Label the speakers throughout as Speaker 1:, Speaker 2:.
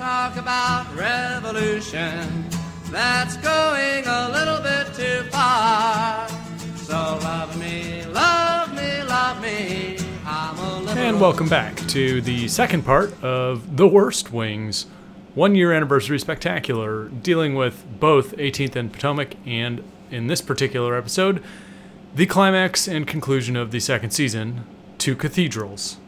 Speaker 1: talk about revolution. That's going a little bit too far. So love me, love me, love me.
Speaker 2: And welcome back to the second part of The Worst Wings one year anniversary spectacular, dealing with both 18th and Potomac, and in this particular episode, the climax and conclusion of the second season, Two Cathedrals.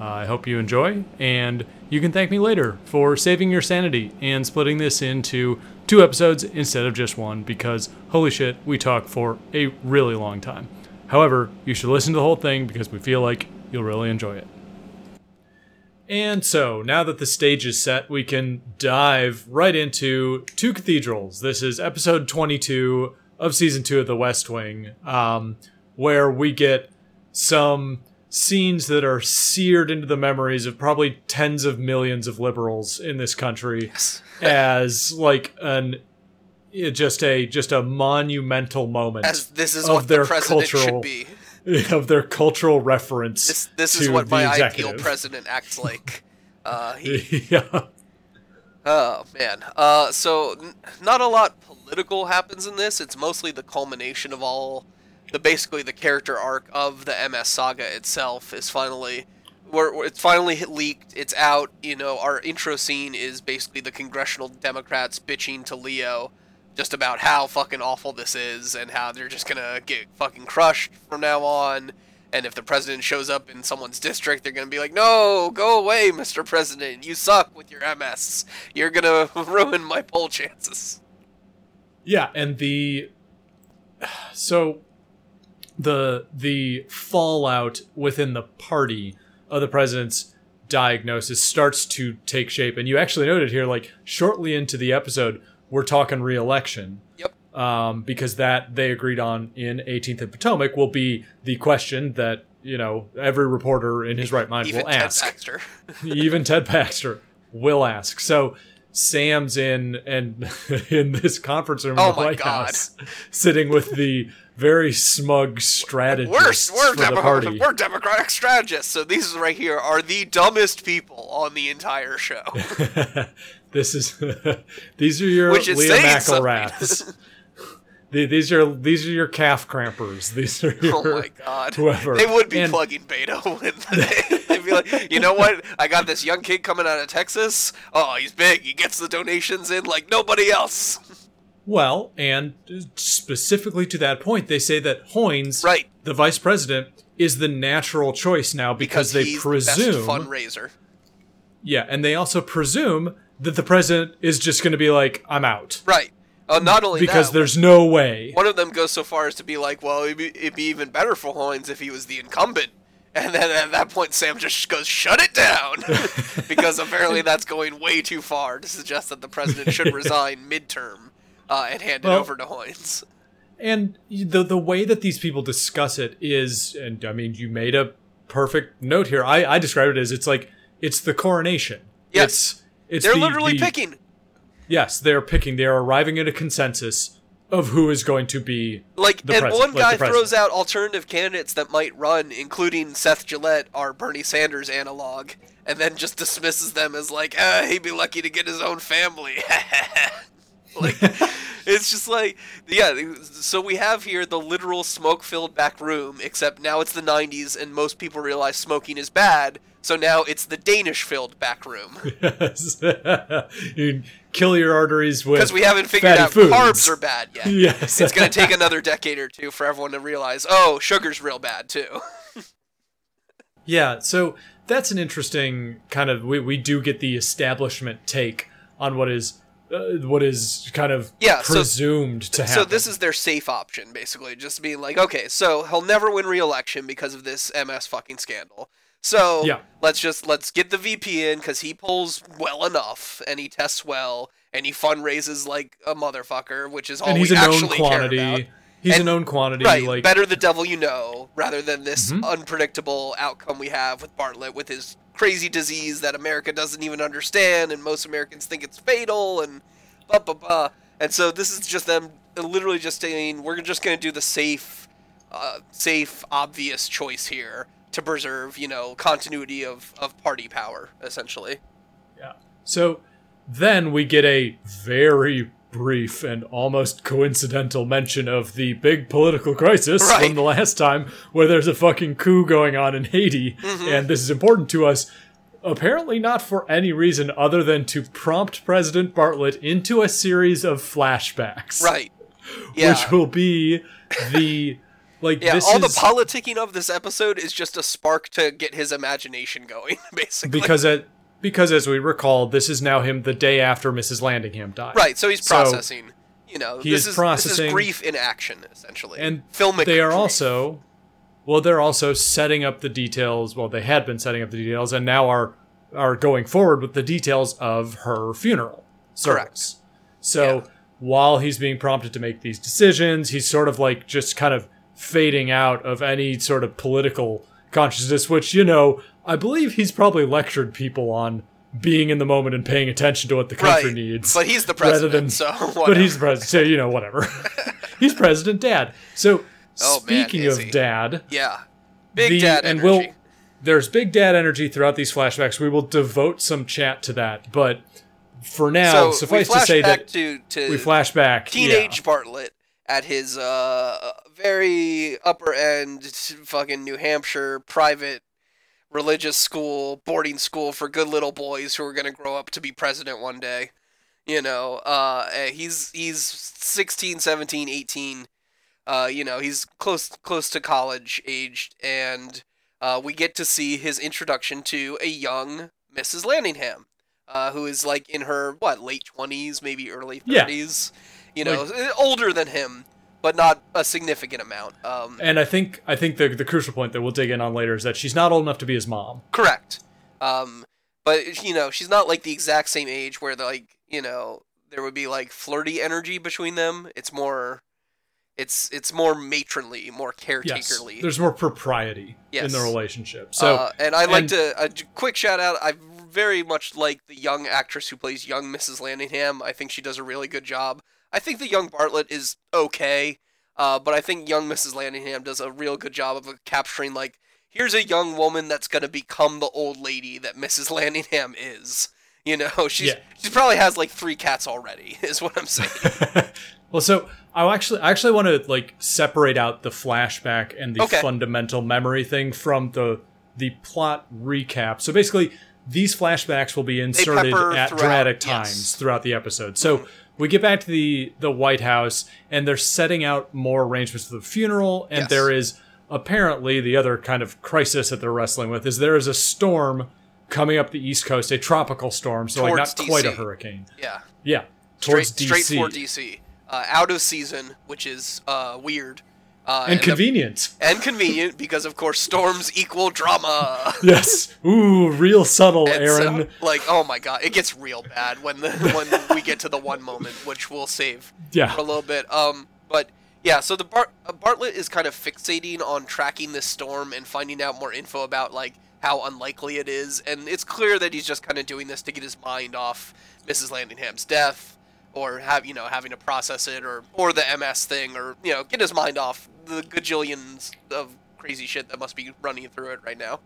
Speaker 2: Uh, I hope you enjoy, and you can thank me later for saving your sanity and splitting this into two episodes instead of just one, because holy shit, we talk for a really long time. However, you should listen to the whole thing because we feel like you'll really enjoy it. And so, now that the stage is set, we can dive right into Two Cathedrals. This is episode 22 of season two of The West Wing, um, where we get some scenes that are seared into the memories of probably tens of millions of liberals in this country
Speaker 3: Yes.
Speaker 2: as like an just a just a monumental moment
Speaker 3: As this is
Speaker 2: of
Speaker 3: what
Speaker 2: their
Speaker 3: the president
Speaker 2: cultural
Speaker 3: should be.
Speaker 2: of their cultural reference.
Speaker 3: This this is what my
Speaker 2: executive.
Speaker 3: ideal president acts like. Uh, he,
Speaker 2: yeah.
Speaker 3: oh man. Uh, so n- not a lot political happens in this. It's mostly the culmination of all the basically the character arc of the MS saga itself is finally where it's finally leaked. It's out. You know, our intro scene is basically the congressional Democrats bitching to Leo just about how fucking awful this is and how they're just gonna get fucking crushed from now on. And if the president shows up in someone's district, they're gonna be like, "No, go away, Mr. President. You suck with your MS. You're gonna ruin my poll chances."
Speaker 2: Yeah, and the so the the fallout within the party of the president's diagnosis starts to take shape and you actually noted here like shortly into the episode we're talking re-election
Speaker 3: Yep.
Speaker 2: um, because that they agreed on in 18th and Potomac will be the question that you know every reporter in his right mind
Speaker 3: Even
Speaker 2: will
Speaker 3: Ted
Speaker 2: ask
Speaker 3: Baxter.
Speaker 2: even Ted Baxter will ask. So Sam's in and in this conference room in
Speaker 3: Oh
Speaker 2: the
Speaker 3: my
Speaker 2: White
Speaker 3: God.
Speaker 2: House, sitting with the very smug strategists
Speaker 3: We're, we're,
Speaker 2: for the party.
Speaker 3: we're Democratic strategists, so these right here are the dumbest people on the entire show.
Speaker 2: this is these are your
Speaker 3: Which
Speaker 2: Leah. McElraths. The- these are these are your calf crampers. These are oh your
Speaker 3: oh my god.
Speaker 2: whoever.
Speaker 3: They would be
Speaker 2: And-
Speaker 3: plugging Beto, they? They'd be like, you know what? I got this young kid coming out of Texas. Oh, he's big. He gets the donations in like nobody else.
Speaker 2: Well, and specifically to that point, they say that Hoynes,
Speaker 3: Right.
Speaker 2: the vice president, is the natural choice now because, they presume
Speaker 3: the fundraiser.
Speaker 2: Yeah, and they also presume that the president is just going to be like, "I'm out,"
Speaker 3: Right. Uh, not only
Speaker 2: because
Speaker 3: that,
Speaker 2: there's no way.
Speaker 3: one of them goes so far as to be like, well, it'd be, it'd be even better for Hoynes if he was the incumbent. And then at that point, Sam just goes, shut it down! because apparently that's going way too far to suggest that the president should resign midterm uh, and hand
Speaker 2: Well-
Speaker 3: it over to Hoynes.
Speaker 2: And the the way that these people discuss it is, and I mean, you made a perfect note here. I I described it as it's like it's the coronation.
Speaker 3: Yes.
Speaker 2: It's, it's
Speaker 3: They're
Speaker 2: the-
Speaker 3: literally
Speaker 2: the-
Speaker 3: picking.
Speaker 2: Yes, they're picking. They are arriving at a consensus of who is going to be
Speaker 3: Like, and
Speaker 2: pres-
Speaker 3: one guy
Speaker 2: president.
Speaker 3: throws out alternative candidates that might run, including Seth Gillette, our Bernie Sanders analog, and then just dismisses them as like, ah, he'd be lucky to get his own family. like, it's just like, yeah. So we have here the literal smoke-filled back room, except now it's the '90s, and most people realize smoking is bad. So now it's the Danish-filled back room
Speaker 2: Yes. you kill your arteries with
Speaker 3: because we haven't figured out
Speaker 2: foods.
Speaker 3: carbs are bad yet.
Speaker 2: Yes,
Speaker 3: it's going to take another decade or two for everyone to realize, oh, sugar's real bad too.
Speaker 2: Yeah, so that's an interesting kind of. We, we do get the establishment take on what is uh, what is kind of
Speaker 3: Yeah, so-
Speaker 2: presumed to happen.
Speaker 3: So this is their safe option, basically, just being like, okay, so he'll never win re-election because of this MS fucking scandal. So
Speaker 2: Yeah.
Speaker 3: let's just let's get the VP in because he pulls well enough and he tests well and he fundraises like a motherfucker, which is all
Speaker 2: and he's
Speaker 3: we
Speaker 2: a known quantity. He's
Speaker 3: And-
Speaker 2: a known quantity.
Speaker 3: Right,
Speaker 2: like
Speaker 3: better the devil you know, rather than this
Speaker 2: Mhm.
Speaker 3: unpredictable outcome we have with Bartlet with his crazy disease that America doesn't even understand, and most Americans think it's fatal, and blah blah blah. And so this is just them literally just saying we're just going to do the safe, uh, safe, obvious choice here to preserve, you know, continuity of of party power, essentially.
Speaker 2: Yeah. So then we get a very brief and almost coincidental mention of the big political crisis
Speaker 3: Right.
Speaker 2: from the last time where there's a fucking coup going on in Haiti
Speaker 3: Mm-hmm.
Speaker 2: and this is important to us apparently not for any reason other than to prompt President Bartlet into a series of flashbacks
Speaker 3: Right. Yeah.
Speaker 2: which will be the like
Speaker 3: yeah, all
Speaker 2: is
Speaker 3: the politicking of this episode is just a spark to get his imagination going, basically.
Speaker 2: because it because as we recall this is now him the day after Mrs. Landingham died
Speaker 3: right, so he's
Speaker 2: So-
Speaker 3: processing. you know,
Speaker 2: he
Speaker 3: this
Speaker 2: is
Speaker 3: is, this
Speaker 2: processing-
Speaker 3: is grief in action, essentially.
Speaker 2: and
Speaker 3: filmic.
Speaker 2: they are
Speaker 3: grief.
Speaker 2: also well they're also setting up the details well they had been setting up the details and now are are going forward with the details of her funeral
Speaker 3: Correct.
Speaker 2: service so
Speaker 3: Yeah.
Speaker 2: while he's being prompted to make these decisions he's sort of like just kind of fading out of any sort of political consciousness which you know i believe he's probably lectured people on being in the moment and paying attention to what the country
Speaker 3: right,
Speaker 2: needs
Speaker 3: but he's the president,
Speaker 2: than-
Speaker 3: so
Speaker 2: but he's the president, so you know, whatever. he's president dad. So
Speaker 3: Oh,
Speaker 2: speaking
Speaker 3: is
Speaker 2: of
Speaker 3: he.
Speaker 2: dad,
Speaker 3: yeah, big
Speaker 2: the,
Speaker 3: dad
Speaker 2: and we'll there's big dad energy throughout these flashbacks. We will devote some chat to that, but for now,
Speaker 3: so
Speaker 2: suffice to say that
Speaker 3: to, to
Speaker 2: we flash back.
Speaker 3: teenage
Speaker 2: yeah.
Speaker 3: Bartlet at his uh, very upper end fucking New Hampshire private religious school, boarding school for good little boys who are going to grow up to be president one day. You know, uh, eh, he's he's 16, 17, 18. Uh, you know, he's close close to college aged and uh, we get to see his introduction to a young Mrs. Landingham, uh, who is like in her what late twenties, maybe early
Speaker 2: Yeah.
Speaker 3: thirties. You know, eh, older than him, but not a significant amount. Um,
Speaker 2: And I think I think the the crucial point that we'll dig in on later is that she's not old enough to be his mom.
Speaker 3: correct. Um, but you know, she's not like the exact same age where like you know there would be like flirty energy between them. It's more, it's it's more matronly, more
Speaker 2: Yes,
Speaker 3: caretakerly.
Speaker 2: there's more propriety in the relationship. So
Speaker 3: uh, and I'd like to a quick shout out. I very much like the young actress who plays young Mrs. Landingham. I think she does a really good job. I think the young Bartlet is okay, uh, but I think young Mrs. Landingham does a real good job of capturing like here's a young woman that's gonna become the old lady that Mrs. Landingham is. You know, she's
Speaker 2: Yeah.
Speaker 3: she probably has like three cats already. Is what I'm saying.
Speaker 2: well, so I actually I actually want to like separate out the flashback and the
Speaker 3: Okay.
Speaker 2: fundamental memory thing from the the plot recap. So basically, these flashbacks will be inserted at dramatic
Speaker 3: yes. Mm-hmm.
Speaker 2: times throughout the episode. So we get back to the the White House, and they're setting out more arrangements for the funeral, and
Speaker 3: Yes.
Speaker 2: there is apparently the other kind of crisis that they're wrestling with is there is a storm coming up the East Coast, a tropical storm, so like not quite a hurricane.
Speaker 3: yeah.
Speaker 2: Yeah, towards
Speaker 3: straight
Speaker 2: DC.
Speaker 3: for DC. Uh, out of season, which is uh, weird. Uh,
Speaker 2: and
Speaker 3: the-
Speaker 2: convenient.
Speaker 3: and convenient because of course storms equal drama.
Speaker 2: Yes. Ooh, real subtle,
Speaker 3: And so,
Speaker 2: Aaron.
Speaker 3: like oh my god, it gets real bad when the when we get to the one moment, which we'll save
Speaker 2: Yeah.
Speaker 3: for a little bit. Um, but yeah, so the Bart- uh, Bartlet is kind of fixating on tracking this storm and finding out more info about like how unlikely it is, and it's clear that he's just kind of doing this to get his mind off Mrs. Landingham's death, or have you know having to process it, or or the MS thing, or you know get his mind off the gajillions of crazy shit that must be running through it right now.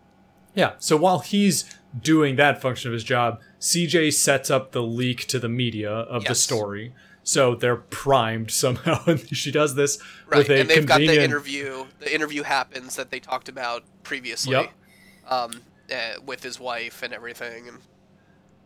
Speaker 2: Yeah. So while he's doing that function of his job, CJ sets up the leak to the media of the story. So they're primed somehow, and she does this
Speaker 3: Right,
Speaker 2: with a
Speaker 3: and they've got
Speaker 2: convenient.
Speaker 3: the interview. The interview happens that they talked about previously,
Speaker 2: Yep.
Speaker 3: um, uh, with his wife and everything. And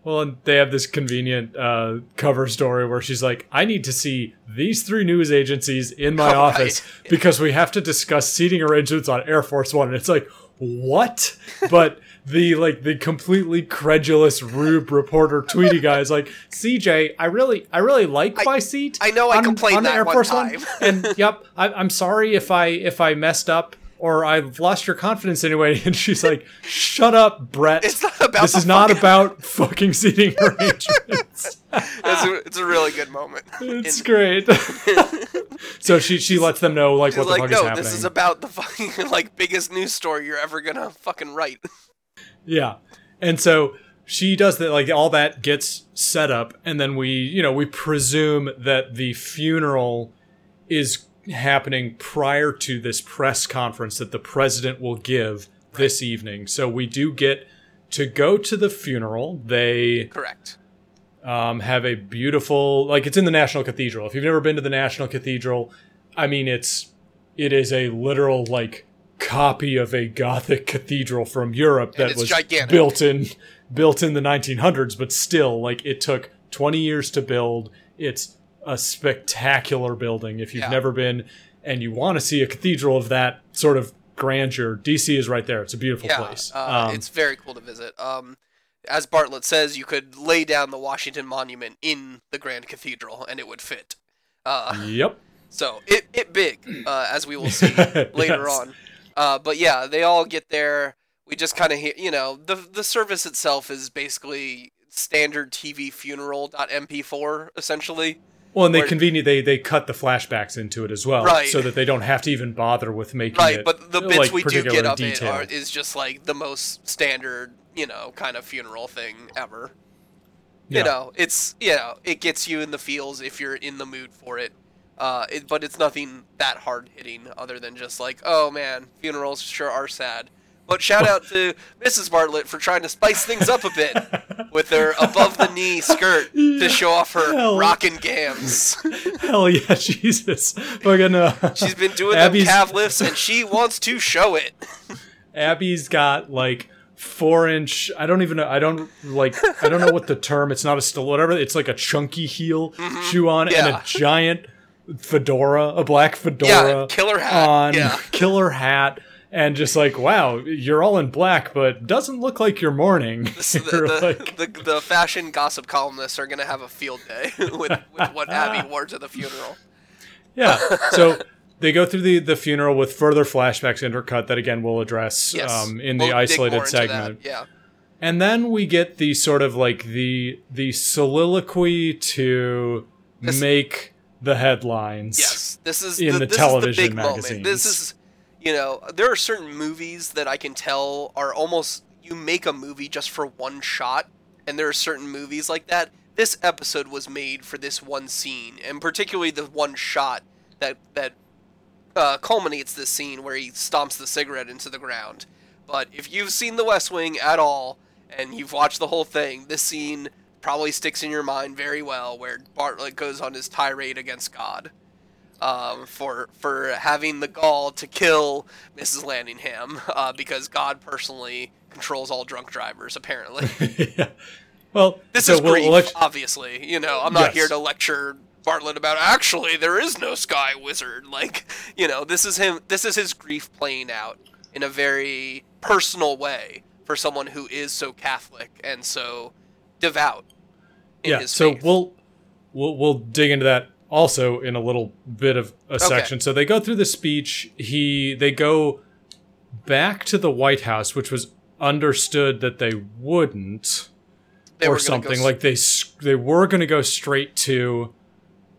Speaker 2: Well, and they have this convenient uh, cover story where she's like, "I need to see these three news agencies in my
Speaker 3: Oh,
Speaker 2: office
Speaker 3: right.
Speaker 2: because we have to discuss seating arrangements on Air Force One." And it's like, what? But the like the completely credulous rube reporter Tweety guy is like, "CJ, I really, I really like my seat.
Speaker 3: I know I
Speaker 2: on-
Speaker 3: complained
Speaker 2: on the
Speaker 3: that
Speaker 2: Air
Speaker 3: one
Speaker 2: Force
Speaker 3: time."
Speaker 2: and yep, I, I'm sorry if I if I messed up." Or I've lost your confidence anyway, and she's like, "Shut up, Brett.
Speaker 3: It's not about
Speaker 2: this is not
Speaker 3: fucking-
Speaker 2: about fucking seating arrangements."
Speaker 3: it's, a, it's a really good moment.
Speaker 2: It's
Speaker 3: And
Speaker 2: great. so she she lets them know like
Speaker 3: she's
Speaker 2: what the
Speaker 3: like,
Speaker 2: fuck
Speaker 3: no,
Speaker 2: is happening.
Speaker 3: this is about the fucking like biggest news story you're ever gonna fucking write.
Speaker 2: yeah, and so she does that. Like all that gets set up, and then we you know we presume that the funeral is happening prior to this press conference that the president will give this evening. So we do get to go to the funeral. They
Speaker 3: Correct.
Speaker 2: um, have a beautiful like it's in the National Cathedral. If you've never been to the National Cathedral, I mean it's it is a literal like copy of a Gothic cathedral from Europe that was
Speaker 3: gigantic.
Speaker 2: built in built in the 1900s, but still like it took 20 years to build. It's a spectacular building. If you've
Speaker 3: Yeah.
Speaker 2: never been and you want to see a cathedral of that sort of grandeur, DC is right there. It's a beautiful
Speaker 3: Yeah,
Speaker 2: place.
Speaker 3: uh,
Speaker 2: Um,
Speaker 3: it's very cool to visit. Um, as Bartlet says, you could lay down the Washington Monument in the Grand Cathedral and it would fit. Uh,
Speaker 2: yep.
Speaker 3: so it it big, uh, as we will see later
Speaker 2: Yes.
Speaker 3: on. Uh, but yeah, they all get there. We just kind of hear, you know, the the service itself is basically standard TV funeral.mp4 essentially.
Speaker 2: Well, and they convenient they they cut the flashbacks into it as well,
Speaker 3: Right.
Speaker 2: so that they don't have to even bother with making it.
Speaker 3: Right,
Speaker 2: it.
Speaker 3: but the bits
Speaker 2: like,
Speaker 3: we do get of it are, is just like the most standard, you know, kind of funeral thing ever.
Speaker 2: Yeah.
Speaker 3: You know, it's you know, it gets you in the feels if you're in the mood for it. Uh, it, but it's nothing that hard hitting, other than just like, oh man, funerals sure are sad. But shout out to Mrs. Bartlet for trying to spice things up a bit with her above the knee skirt to show off her rockin' gams.
Speaker 2: Hell yeah, Jesus! Fucking uh,
Speaker 3: She's been doing
Speaker 2: Abby's-
Speaker 3: them calf lifts and she wants to show it.
Speaker 2: Abby's got like four inch. I don't even know. I don't like. I don't know what the term. It's not a still whatever. It's like a chunky heel shoe on and
Speaker 3: Mm-hmm.
Speaker 2: A giant fedora, a black fedora.
Speaker 3: Yeah, killer hat.
Speaker 2: on,
Speaker 3: Yeah.
Speaker 2: killer hat. And just like, wow, you're all in black, but doesn't look like you're mourning.
Speaker 3: the, the,
Speaker 2: like-
Speaker 3: the, the fashion gossip columnists are gonna have a field day with, with what Abby wore to the funeral.
Speaker 2: Yeah. So they go through the, the funeral with further flashbacks intercut that again we'll address
Speaker 3: Yes,
Speaker 2: um, in the
Speaker 3: We'll dig
Speaker 2: isolated
Speaker 3: into that,
Speaker 2: segment.
Speaker 3: Yeah,
Speaker 2: And then we get the sort of like the the soliloquy to
Speaker 3: This-
Speaker 2: make the headlines.
Speaker 3: yes. This is
Speaker 2: In
Speaker 3: the,
Speaker 2: the
Speaker 3: this
Speaker 2: television
Speaker 3: is the big moment. This is, you know, there are certain movies that I can tell are almost you make a movie just for one shot, and there are certain movies like that. This episode was made for this one scene, and particularly the one shot that that uh, culminates this scene where he stomps the cigarette into the ground. But if you've seen The West Wing at all and you've watched the whole thing, this scene probably sticks in your mind very well, where Bartlet goes on his tirade against God um, for for having the gall to kill Mrs. Landingham uh, because God personally controls all drunk drivers. Apparently,
Speaker 2: yeah. Well,
Speaker 3: this
Speaker 2: so
Speaker 3: is
Speaker 2: we'll
Speaker 3: grief. obviously, you know, I'm not
Speaker 2: Yes.
Speaker 3: here to lecture Bartlet about actually there is no sky wizard. Like, you know, this is him. This is his grief playing out in a very personal way for someone who is so Catholic and so devout. In
Speaker 2: yeah.
Speaker 3: his
Speaker 2: So
Speaker 3: faith.
Speaker 2: we'll we'll we'll dig into that also in a little bit of a section. So they go through the speech. He they go back to the White House, which was understood that they wouldn't.
Speaker 3: They
Speaker 2: or
Speaker 3: go
Speaker 2: something like they they were going to go straight to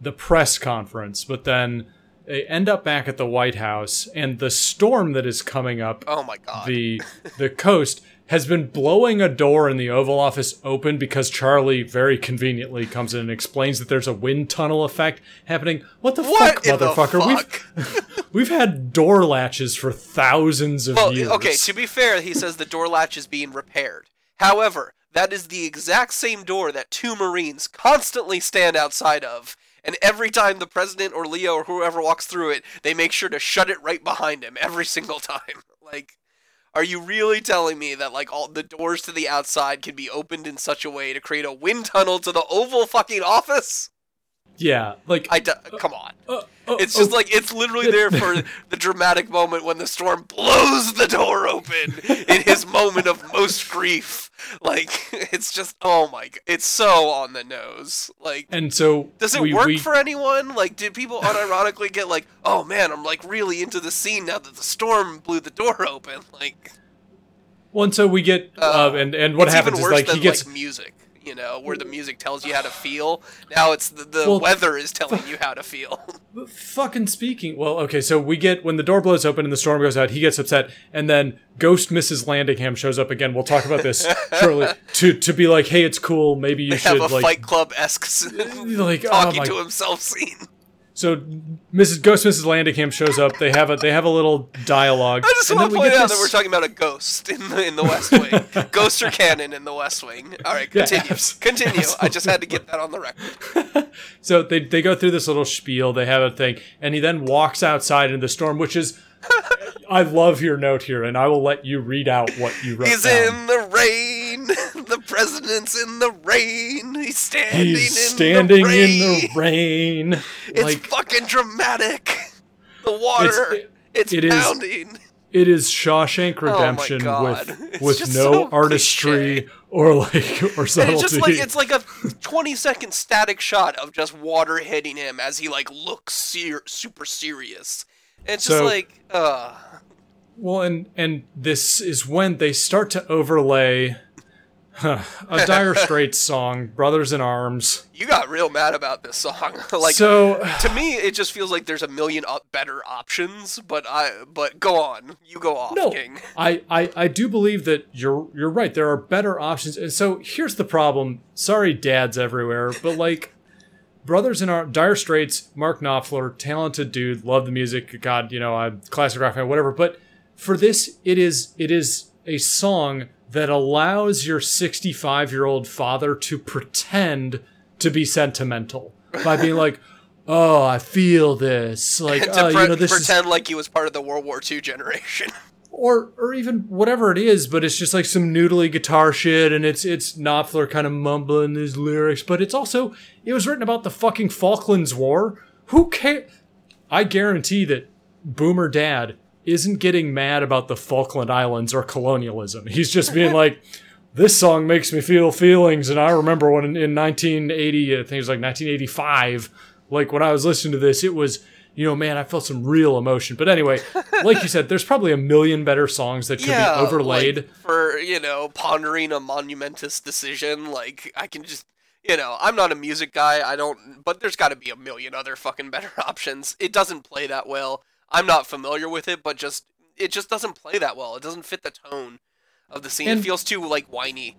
Speaker 2: the press conference, but then they end up back at the White House, and the storm that is coming up
Speaker 3: Oh my God.
Speaker 2: the the coast has been blowing a door in the Oval Office open because Charlie very conveniently comes in and explains that there's a wind tunnel effect happening. What the
Speaker 3: What
Speaker 2: fuck,
Speaker 3: in the
Speaker 2: motherfucker?
Speaker 3: fuck?
Speaker 2: We've we've had door latches for thousands of
Speaker 3: Well,
Speaker 2: years.
Speaker 3: okay, to be fair, he says the door latch is being repaired. However, that is the exact same door that two Marines constantly stand outside of. And every time the president or Leo or whoever walks through it, they make sure to shut it right behind him every single time. Like, are you really telling me that like all the doors to the outside can be opened in such a way to create a wind tunnel to the Oval fucking office?
Speaker 2: yeah, like
Speaker 3: I d- come on.
Speaker 2: uh, uh,
Speaker 3: It's just
Speaker 2: oh,
Speaker 3: like it's literally there for the dramatic moment when the storm blows the door open in his moment of most grief. Like it's just oh my god, it's so on the nose. Like
Speaker 2: and so
Speaker 3: does it
Speaker 2: we,
Speaker 3: work
Speaker 2: we,
Speaker 3: for anyone? Like did people unironically get like, "Oh man, I'm like really into the scene now that the storm blew the door open." Like
Speaker 2: Well, and so we get uh,
Speaker 3: Uh,
Speaker 2: and and what happens is like he gets
Speaker 3: like music, you know, where the music tells you how to feel. Now it's the, the
Speaker 2: Well,
Speaker 3: weather is telling you how to feel.
Speaker 2: fucking speaking. Well, okay, so we get when the door blows open and the storm goes out, he gets upset, and then Ghost Mrs. Landingham shows up again. We'll talk about this shortly. To to be like, hey, it's cool. Maybe you
Speaker 3: have
Speaker 2: should
Speaker 3: a
Speaker 2: like
Speaker 3: Fight Club esque
Speaker 2: like oh
Speaker 3: talking
Speaker 2: my
Speaker 3: to himself scene.
Speaker 2: So Mrs. Ghost Mrs. Landingham shows up. They have a they have a little dialogue.
Speaker 3: I just want to point out
Speaker 2: this-
Speaker 3: that we're talking about a ghost in the in the West Wing. Ghosts are canon in the West Wing. All right,
Speaker 2: Yeah,
Speaker 3: continue.
Speaker 2: abs-
Speaker 3: continue. I just had to get that on the record.
Speaker 2: So they they go through this little spiel. They have a thing, and he then walks outside into the storm, which is. I love your note here, and I will let you read out what you wrote.
Speaker 3: He's
Speaker 2: down.
Speaker 3: in the rain. President's in the rain. He's standing
Speaker 2: He's
Speaker 3: in
Speaker 2: standing
Speaker 3: the rain.
Speaker 2: in the rain.
Speaker 3: It's
Speaker 2: like
Speaker 3: fucking dramatic. The water.
Speaker 2: It's-
Speaker 3: It's,
Speaker 2: it is-
Speaker 3: pounding.
Speaker 2: it is Shawshank Redemption
Speaker 3: Oh
Speaker 2: with with no
Speaker 3: so
Speaker 2: artistry
Speaker 3: cliche.
Speaker 2: or like or
Speaker 3: And
Speaker 2: subtlety.
Speaker 3: it's just like it's like a 20 second static shot of just water hitting him as he like looks ser- super serious. And it's just
Speaker 2: So-
Speaker 3: like, uh,
Speaker 2: Well, and and this is when they start to overlay a Dire Straits song, "Brothers in Arms."
Speaker 3: you got real mad about this song. like
Speaker 2: so,
Speaker 3: to me, it just feels like there's a million better options. But I, but go on, you go off,
Speaker 2: no,
Speaker 3: King.
Speaker 2: I, I I do believe that you're you're right. There are better options. And so here's the problem. Sorry, dads everywhere, but like. Brothers in Arms Dire Straits, Mark Knopfler, talented dude, love the music. God, you know, I'm classic rock fan, whatever. But for this, it is it is a song that allows your 65 year old father to pretend to be sentimental by being like, "Oh, I feel this," like,
Speaker 3: to
Speaker 2: "Oh,
Speaker 3: pre-
Speaker 2: you know, this is
Speaker 3: pretend like he was part of the World War II generation.
Speaker 2: or or even whatever it is, but it's just like some noodly guitar shit, and it's it's Knopfler kind of mumbling his lyrics, but it's also it was written about the fucking Falklands War. Who care? I guarantee that Boomer Dad isn't getting mad about the Falkland Islands or colonialism. He's just being like, this song makes me feel feelings, and I remember when in, in 1980, I think it was like 1985, like when I was listening to this, it was you know, man, I felt some real emotion. But anyway, like you said, there's probably a million better songs that could
Speaker 3: yeah,
Speaker 2: be overlaid.
Speaker 3: like, for you know pondering a monumentous decision. Like I can just. You know, I'm not a music guy. I don't, but there's got to be a million other fucking better options. It doesn't play that well. I'm not familiar with it, but just it just doesn't play that well. It doesn't fit the tone of the scene.
Speaker 2: And-
Speaker 3: it feels too like whiny,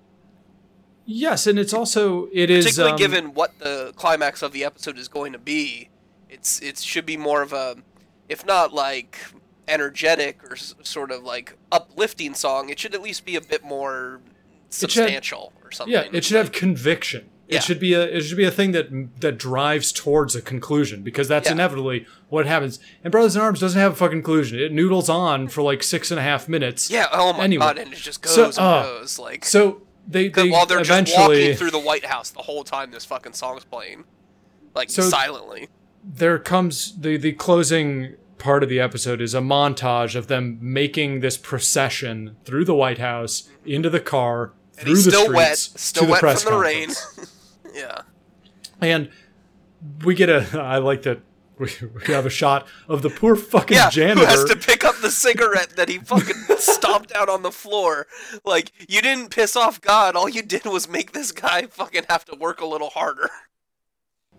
Speaker 2: yes, and it's also it is
Speaker 3: particularly
Speaker 2: um,
Speaker 3: given what the climax of the episode is going to be. It's it should be more of a, if not like energetic or s- sort of like uplifting song, it should at least be a bit more
Speaker 2: should-
Speaker 3: substantial or something.
Speaker 2: Yeah, it should have conviction.
Speaker 3: Yeah.
Speaker 2: It should be a it should be a thing that that drives towards a conclusion because that's
Speaker 3: Yeah.
Speaker 2: inevitably what happens. And Brothers in Arms doesn't have a fucking conclusion. It noodles on for like six and a half minutes.
Speaker 3: Yeah. Oh my
Speaker 2: Anyway.
Speaker 3: god, and it just goes
Speaker 2: So,
Speaker 3: and
Speaker 2: uh,
Speaker 3: goes like.
Speaker 2: So they, they
Speaker 3: while they're just walking through the White House the whole time this fucking song's playing, like
Speaker 2: So-
Speaker 3: silently.
Speaker 2: there comes the the closing part of the episode is a montage of them making this procession through the White House into the car
Speaker 3: And
Speaker 2: through
Speaker 3: he's
Speaker 2: the
Speaker 3: still
Speaker 2: streets
Speaker 3: wet,
Speaker 2: to
Speaker 3: still
Speaker 2: the
Speaker 3: wet
Speaker 2: press
Speaker 3: from the rain. yeah.
Speaker 2: And we get a I like that we, we have a shot of the poor fucking
Speaker 3: Yeah,
Speaker 2: janitor.
Speaker 3: who has to pick up the cigarette that he fucking stomped out on the floor? Like, you didn't piss off God. All you did was make this guy fucking have to work a little harder.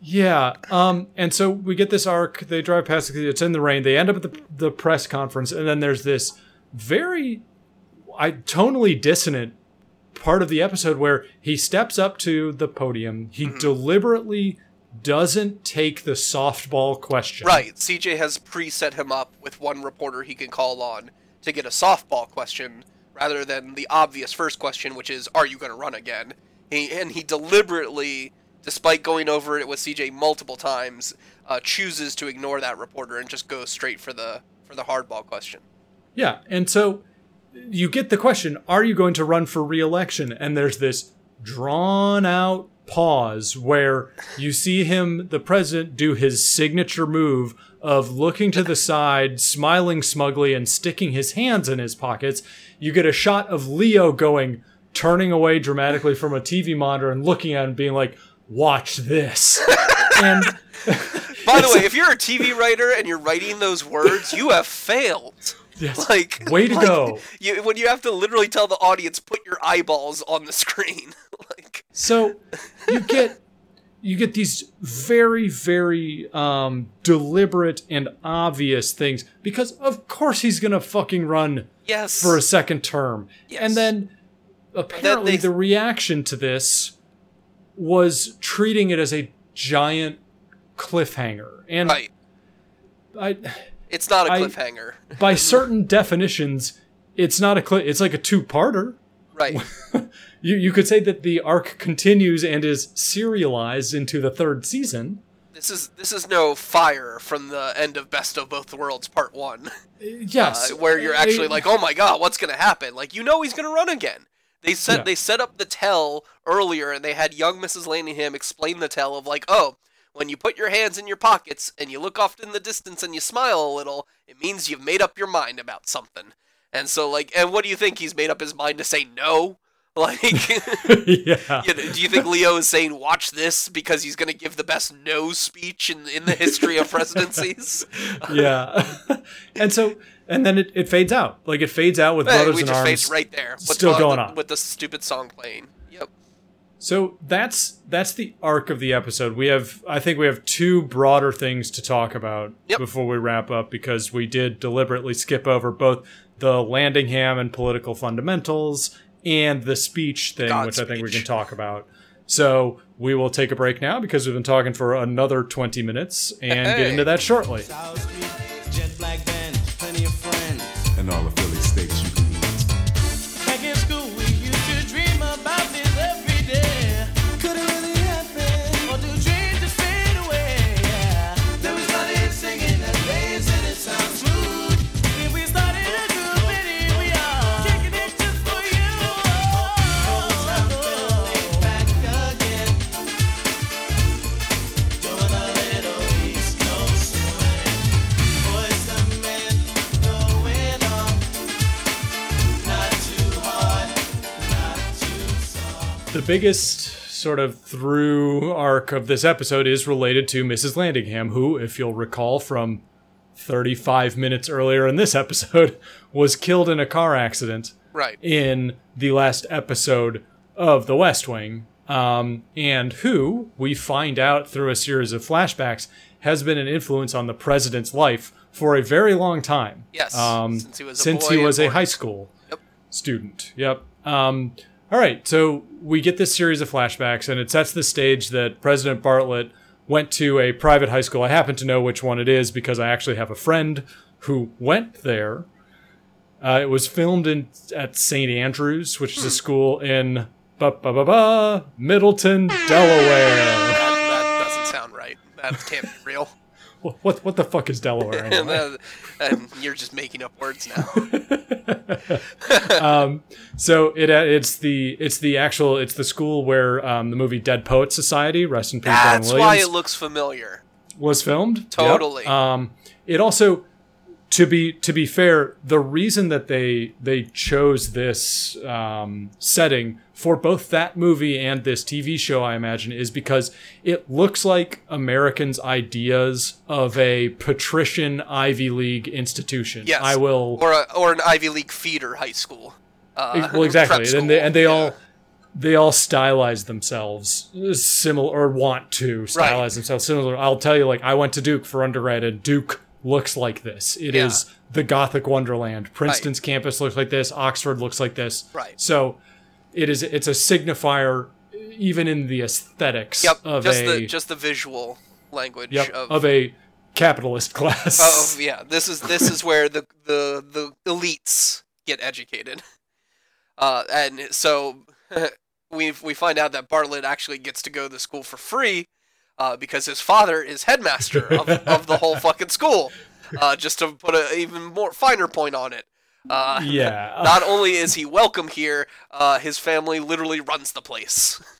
Speaker 2: Yeah. Um, and so we get this arc. They drive past. the- It's in the rain. They end up at the the press conference, and then there's this very, I tonally dissonant part of the episode where he steps up to the podium. He
Speaker 3: Mm-hmm.
Speaker 2: deliberately doesn't take the softball question.
Speaker 3: Right. CJ has pre-set him up with one reporter he can call on to get a softball question rather than the obvious first question, which is, "Are you going to run again?" He, and he deliberately, despite going over it with CJ multiple times, uh, chooses to ignore that reporter and just goes straight for the for the hardball question.
Speaker 2: Yeah. And so you get the question, are you going to run for re-election? And there's this drawn out pause where you see him, the president, do his signature move of looking to the side, smiling smugly, and sticking his hands in his pockets. You get a shot of Leo going, turning away dramatically from a TV monitor and looking at him, being like, watch this. and
Speaker 3: By the way, if you're a TV writer and you're writing those words, you have failed.
Speaker 2: Yes,
Speaker 3: Like,
Speaker 2: way to
Speaker 3: like,
Speaker 2: go.
Speaker 3: You, when you have to literally tell the audience, put your eyeballs on the screen. like,
Speaker 2: So you get you get these very very um, deliberate and obvious things because of course he's gonna fucking run
Speaker 3: yes.
Speaker 2: for a second term,
Speaker 3: Yes.
Speaker 2: and then apparently
Speaker 3: they-
Speaker 2: the reaction to this was treating it as a giant cliffhanger and
Speaker 3: right.
Speaker 2: I
Speaker 3: It's not a cliffhanger,
Speaker 2: by certain definitions, it's not a cli- it's like a two-parter.
Speaker 3: right?
Speaker 2: You you could say that the arc continues and is serialized into the third season.
Speaker 3: This is this is no fire from the end of Best of Both Worlds Part One,
Speaker 2: Yes,
Speaker 3: uh, where you're actually
Speaker 2: I-
Speaker 3: like, oh my god, what's gonna happen? Like you know he's gonna run again. They set
Speaker 2: Yeah.
Speaker 3: they set up the tell earlier, and they had young Mrs. Landingham explain the tell of like, oh, when you put your hands in your pockets and you look off in the distance and you smile a little, it means you've made up your mind about something. And so like, and what do you think? He's made up his mind to say no. Like,
Speaker 2: yeah.
Speaker 3: you know, do you think Leo is saying watch this because he's going to give the best no speech in in the history of presidencies?
Speaker 2: yeah. and so, and then it, it fades out. Like it fades out with
Speaker 3: Hey,
Speaker 2: Brothers
Speaker 3: we
Speaker 2: in
Speaker 3: just
Speaker 2: Arms.
Speaker 3: face right there. with
Speaker 2: still
Speaker 3: the-
Speaker 2: going on.
Speaker 3: with the stupid song playing. Yep.
Speaker 2: So that's that's the arc of the episode. We have I think we have two broader things to talk about
Speaker 3: Yep.
Speaker 2: before we wrap up because we did deliberately skip over both the Landingham and political fundamentals and the speech thing,
Speaker 3: God
Speaker 2: which I think we can talk about. So we will take a break now because we've been talking for another 20 minutes and get into that shortly. Biggest sort of through arc of this episode is related to Mrs. Landingham, who, if you'll recall from 35 minutes earlier in this episode, was killed in a car accident
Speaker 3: Right.
Speaker 2: in the last episode of The West Wing, um, and who, we find out through a series of flashbacks, has been an influence on the president's life for a very long time.
Speaker 3: Yes,
Speaker 2: Um,
Speaker 3: since he was a
Speaker 2: since
Speaker 3: boy
Speaker 2: he was a high school
Speaker 3: Yep.
Speaker 2: student. Yep. Um, all right, so we get this series of flashbacks, and it sets the stage that President Bartlet went to a private high school. I happen to know which one it is because I actually have a friend who went there. Uh, it was filmed in at St. Andrews, which
Speaker 3: Hmm.
Speaker 2: is a school in ba ba ba ba Middletown, Delaware.
Speaker 3: That, that doesn't sound right. That can't be real.
Speaker 2: What what, the fuck is Delaware?
Speaker 3: and,
Speaker 2: Anyway?
Speaker 3: and you're just making up words now.
Speaker 2: So it uh, it's the it's the actual it's the school where um, the movie Dead Poets Society, rest in peace, John
Speaker 3: That's
Speaker 2: Williams,
Speaker 3: why it looks familiar.
Speaker 2: was filmed. Yep.
Speaker 3: Totally.
Speaker 2: Um, it also, to be to be fair, the reason that they they chose this um, setting for both that movie and this TV show, I imagine, is because it looks like Americans' ideas of a patrician Ivy League institution.
Speaker 3: Yes.
Speaker 2: I will.
Speaker 3: Or a, or an Ivy League feeder high school. Uh,
Speaker 2: well, exactly,
Speaker 3: prep
Speaker 2: and they and they
Speaker 3: Yeah.
Speaker 2: all they all stylize themselves similar or want to stylize
Speaker 3: Right.
Speaker 2: themselves similar. I'll tell you, like I went to Duke for undergrad, and Duke looks like this. It is
Speaker 3: Yeah.
Speaker 2: the Gothic Wonderland. Princeton's campus looks like this. Oxford looks like this.
Speaker 3: Right.
Speaker 2: So it is. It's a signifier, even in the aesthetics
Speaker 3: Yep.
Speaker 2: of
Speaker 3: just
Speaker 2: a
Speaker 3: the just the visual language
Speaker 2: yep,
Speaker 3: of,
Speaker 2: of a capitalist class.
Speaker 3: of yeah. This is this is where the the the elites get educated. Uh, and so we we find out that Bartlet actually gets to go to the school for free, uh, because his father is headmaster of, of the whole fucking school. Uh, just to put an even more finer point on it. Uh,
Speaker 2: yeah.
Speaker 3: not only is he welcome here, uh, his family literally runs the place.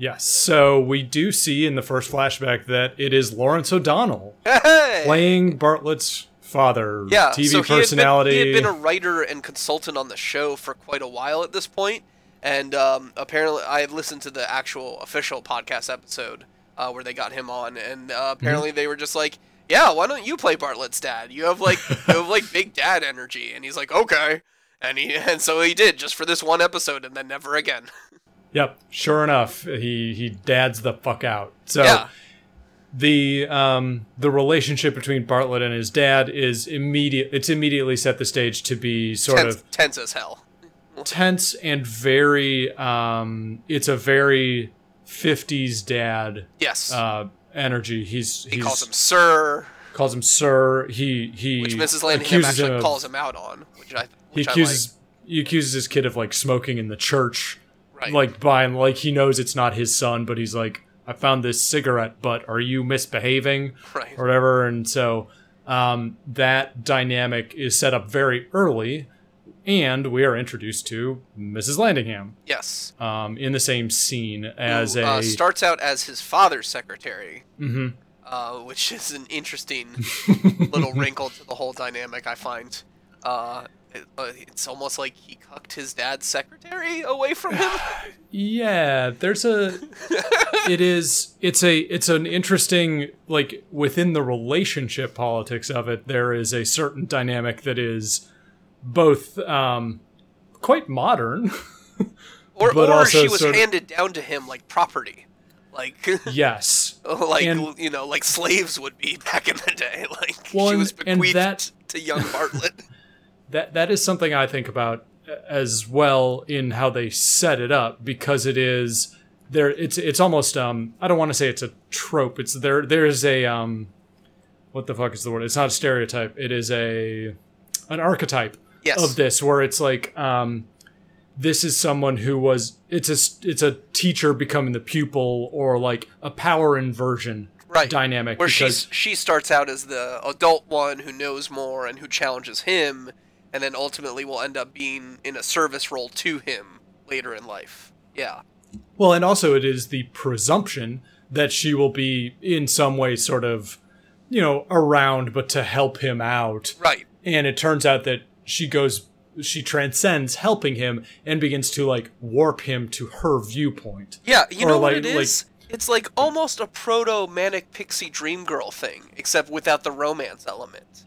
Speaker 2: Yes. So we do see in the first flashback that it is Lawrence O'Donnell
Speaker 3: Hey!
Speaker 2: playing Bartlet's father.
Speaker 3: yeah,
Speaker 2: TV
Speaker 3: so he
Speaker 2: personality.
Speaker 3: Had been, he had been a writer and consultant on the show for quite a while at this point, and um, apparently I had listened to the actual official podcast episode uh, where they got him on, and uh, apparently they were just like, "Yeah, why don't you play Bartlet's dad? You have like you have like big dad energy," and he's like, "Okay." And he and so he did just for this one episode, and then never again.
Speaker 2: Yep. Sure enough, he he dads the fuck out. So
Speaker 3: yeah,
Speaker 2: the um the relationship between Bartlet and his dad is immediate. It's immediately set the stage to be sort
Speaker 3: tense,
Speaker 2: of
Speaker 3: tense as hell.
Speaker 2: tense and very. um It's a very '50s dad
Speaker 3: Yes,
Speaker 2: uh energy. He's
Speaker 3: he
Speaker 2: he's,
Speaker 3: calls him Sir.
Speaker 2: calls him sir. He he
Speaker 3: which Mrs. Landingham
Speaker 2: accuses him
Speaker 3: actually
Speaker 2: of-
Speaker 3: calls him out on, which I
Speaker 2: he
Speaker 3: which
Speaker 2: accuses he accuses his kid of like smoking in the church,
Speaker 3: Right.
Speaker 2: like by and like he knows it's not his son, but he's like, I found this cigarette, but are you misbehaving
Speaker 3: Right.
Speaker 2: or whatever? And so um, that dynamic is set up very early, and we are introduced to Mrs. Landingham
Speaker 3: yes,
Speaker 2: um, in the same scene as
Speaker 3: who,
Speaker 2: a
Speaker 3: uh, starts out as his father's secretary, mm-hmm. uh, which is an interesting little wrinkle to the whole dynamic. I find. Uh, it, uh, it's almost like he cucked his dad's secretary away from him.
Speaker 2: Yeah, there's a it is it's a it's an interesting like within the relationship politics of it there is a certain dynamic that is both um quite modern.
Speaker 3: or or she was
Speaker 2: sort of-
Speaker 3: handed down to him like property, like
Speaker 2: yes.
Speaker 3: like
Speaker 2: And-
Speaker 3: you know like slaves would be back in the day. Like
Speaker 2: Well,
Speaker 3: she was bequeathed
Speaker 2: that-
Speaker 3: to young Bartlet.
Speaker 2: That that is something I think about as well in how they set it up because it is there it's it's almost um I don't want to say it's a trope. It's there there's a um what the fuck is the word? It's not a stereotype. It is a an archetype
Speaker 3: Yes.
Speaker 2: of this where it's like um this is someone who was it's a it's a teacher becoming the pupil or like a power inversion
Speaker 3: right
Speaker 2: dynamic
Speaker 3: where
Speaker 2: because
Speaker 3: she's she starts out as the adult one who knows more and who challenges him and then ultimately will end up being in a service role to him later in life yeah
Speaker 2: Well, and also it is the presumption that she will be in some way sort of, you know, around, but to help him out.
Speaker 3: right
Speaker 2: And it turns out that she goes, she transcends helping him and begins to like warp him to her viewpoint.
Speaker 3: yeah you
Speaker 2: Or
Speaker 3: know what it is? like- it's like almost a proto manic pixie dream girl thing except without the romance element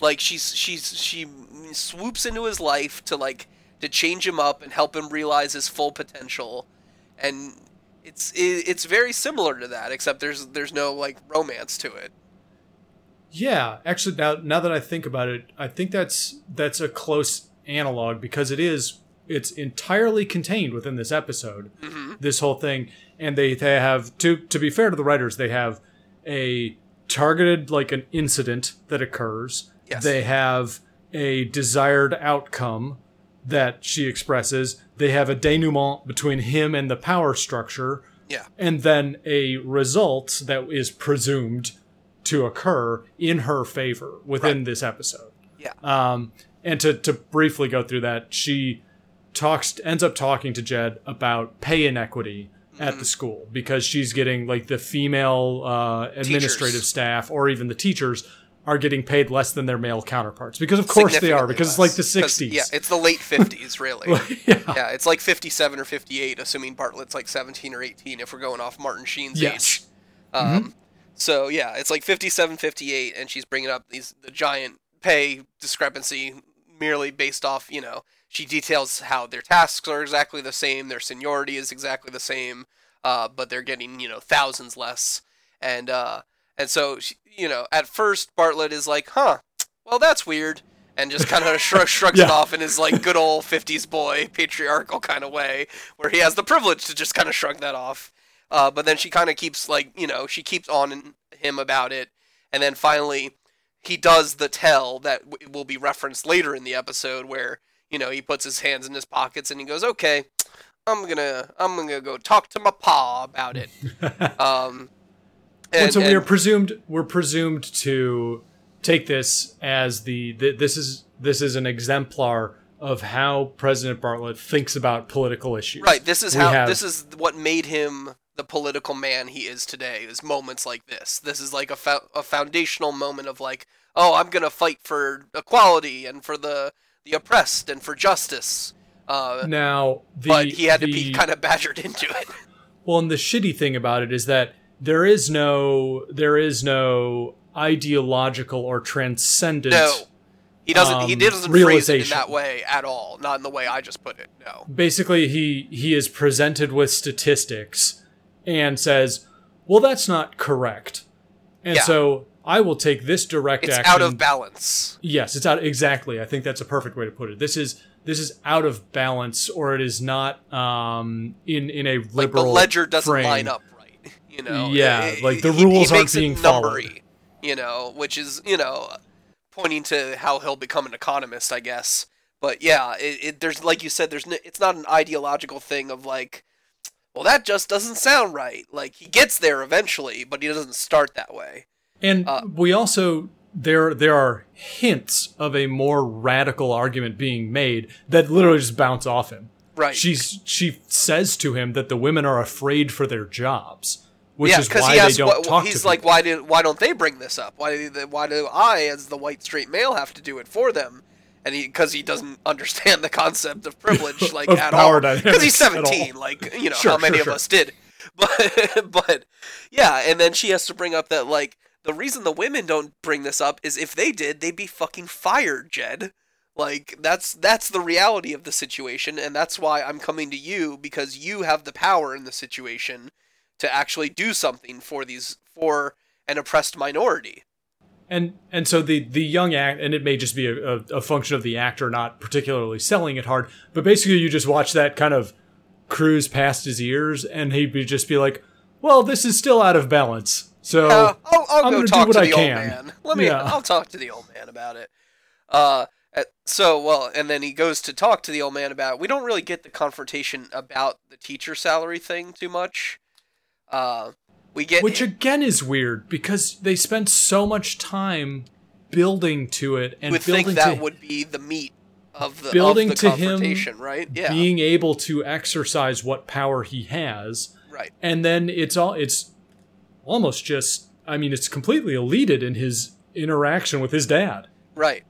Speaker 3: like she's she's she swoops into his life to like to change him up and help him realize his full potential and it's it, it's very similar to that except there's there's no like romance to it
Speaker 2: Yeah, actually, now now that I think about it, I think that's that's a close analog because it is it's entirely contained within this episode. Mm-hmm. This whole thing, and they they have to to be fair to the writers, they have a targeted like an incident that occurs.
Speaker 3: Yes.
Speaker 2: They have a desired outcome that she expresses. They have a denouement between him and the power structure
Speaker 3: yeah
Speaker 2: and then a result that is presumed to occur in her favor within
Speaker 3: Right.
Speaker 2: this episode.
Speaker 3: yeah
Speaker 2: Um, and to, to briefly go through that, she talks ends up talking to Jed about pay inequity at
Speaker 3: Mm-hmm.
Speaker 2: the school because she's getting like the female uh, administrative
Speaker 3: Teachers.
Speaker 2: staff or even the teachers are getting paid less than their male counterparts because of course they are because it's like
Speaker 3: the
Speaker 2: the
Speaker 3: 'Cause,
Speaker 2: 60s.
Speaker 3: Yeah, it's the late 50s, really.
Speaker 2: yeah.
Speaker 3: yeah, it's like 57 or 58, assuming Bartlet's like 17 or 18 if we're going off Martin Sheen's
Speaker 2: Yes.
Speaker 3: age. Um, So yeah, it's like 57, 58, and she's bringing up these the giant pay discrepancy merely based off, you know, she details how their tasks are exactly the same, their seniority is exactly the same, uh, but they're getting you know thousands less, and uh, and so she, you know at first Bartlet is like, huh, well that's weird, and just kind of shrug, shrugs it off in his like good old 50s boy patriarchal kind of way, where he has the privilege to just kind of shrug that off. Uh, but then she kind of keeps like you know she keeps on him about it, and then finally he does the tell that w- will be referenced later in the episode where you know he puts his hands in his pockets and he goes okay i'm gonna i'm gonna go talk to my pa about it um
Speaker 2: and,
Speaker 3: and,
Speaker 2: so we are presumed we're presumed to take this as the, th this is this is an exemplar of how President Bartlet thinks about political issues.
Speaker 3: right this is
Speaker 2: We
Speaker 3: how
Speaker 2: have-
Speaker 3: this is what made him the political man he is today is moments like this this is like a, fo- a foundational moment of like oh i'm gonna fight for equality and for the the oppressed and for justice uh,
Speaker 2: now. The,
Speaker 3: but he had to be kind of badgered into it
Speaker 2: Well, and the shitty thing about it is that there is no there is no ideological or transcendent.
Speaker 3: No, he doesn't. he
Speaker 2: um,
Speaker 3: doesn't phrase it in that way at all. Not in the way I just put it. No.
Speaker 2: Basically, he he is presented with statistics and says, "Well, that's not correct," and
Speaker 3: Yeah.
Speaker 2: so I will take this direct action.
Speaker 3: It's
Speaker 2: action.
Speaker 3: out of balance.
Speaker 2: Yes, it's out exactly. I think that's a perfect way to put it. This is this is out of balance, or it is not um, in in a liberal.
Speaker 3: Like the ledger doesn't
Speaker 2: frame.
Speaker 3: line up right. You know.
Speaker 2: Yeah,
Speaker 3: It-
Speaker 2: like the
Speaker 3: he- he
Speaker 2: rules aren't
Speaker 3: makes it
Speaker 2: being
Speaker 3: numbery. you know, which is you know pointing to how he'll become an economist, I guess. But yeah, it, it there's like you said, there's n- it's not an ideological thing of like, well, that just doesn't sound right. Like he gets there eventually, but he doesn't start that way.
Speaker 2: And
Speaker 3: Uh,
Speaker 2: we also there there are hints of a more radical argument being made that literally just bounce off him.
Speaker 3: Right.
Speaker 2: She's she says to him that the women are afraid for their jobs, which
Speaker 3: yeah,
Speaker 2: is why
Speaker 3: he
Speaker 2: they don't
Speaker 3: what,
Speaker 2: talk
Speaker 3: he's like,
Speaker 2: people.
Speaker 3: why do why don't they bring this up? Why do they, why do I, as the white straight male, have to do it for them? And he because he doesn't understand the concept of privilege like
Speaker 2: Of
Speaker 3: at all. Because he's
Speaker 2: at all.
Speaker 3: seventeen, like you know
Speaker 2: Sure,
Speaker 3: how many
Speaker 2: sure,
Speaker 3: of
Speaker 2: sure.
Speaker 3: us did. But but yeah, and then she has to bring up that like the reason the women don't bring this up is if they did, they'd be fucking fired, Jed. Like that's that's the reality of the situation, and that's why I'm coming to you because you have the power in the situation to actually do something for these for an oppressed minority.
Speaker 2: And and so the the young act, and it may just be a, a, a function of the actor not particularly selling it hard, but basically you just watch that kind of cruise past his ears, and he'd be just be like, "Well, this is still out of balance." So
Speaker 3: Uh, I'll, I'll
Speaker 2: I'm
Speaker 3: go
Speaker 2: gonna do
Speaker 3: talk
Speaker 2: what
Speaker 3: to
Speaker 2: I
Speaker 3: the
Speaker 2: can.
Speaker 3: old man. Let me.
Speaker 2: Yeah.
Speaker 3: I'll talk to the old man about it. Uh, uh, so well, and then he goes to talk to the old man about. We don't really get the confrontation about the teacher salary thing too much. Uh, we get
Speaker 2: which again is weird because they spent so much time building to it and
Speaker 3: would
Speaker 2: building
Speaker 3: think that
Speaker 2: to
Speaker 3: would be the meat of the
Speaker 2: building
Speaker 3: of the
Speaker 2: to him
Speaker 3: right? Yeah,
Speaker 2: being able to exercise what power he has.
Speaker 3: right.
Speaker 2: and then it's all it's almost just i mean it's completely eluded in his interaction with his dad
Speaker 3: Right.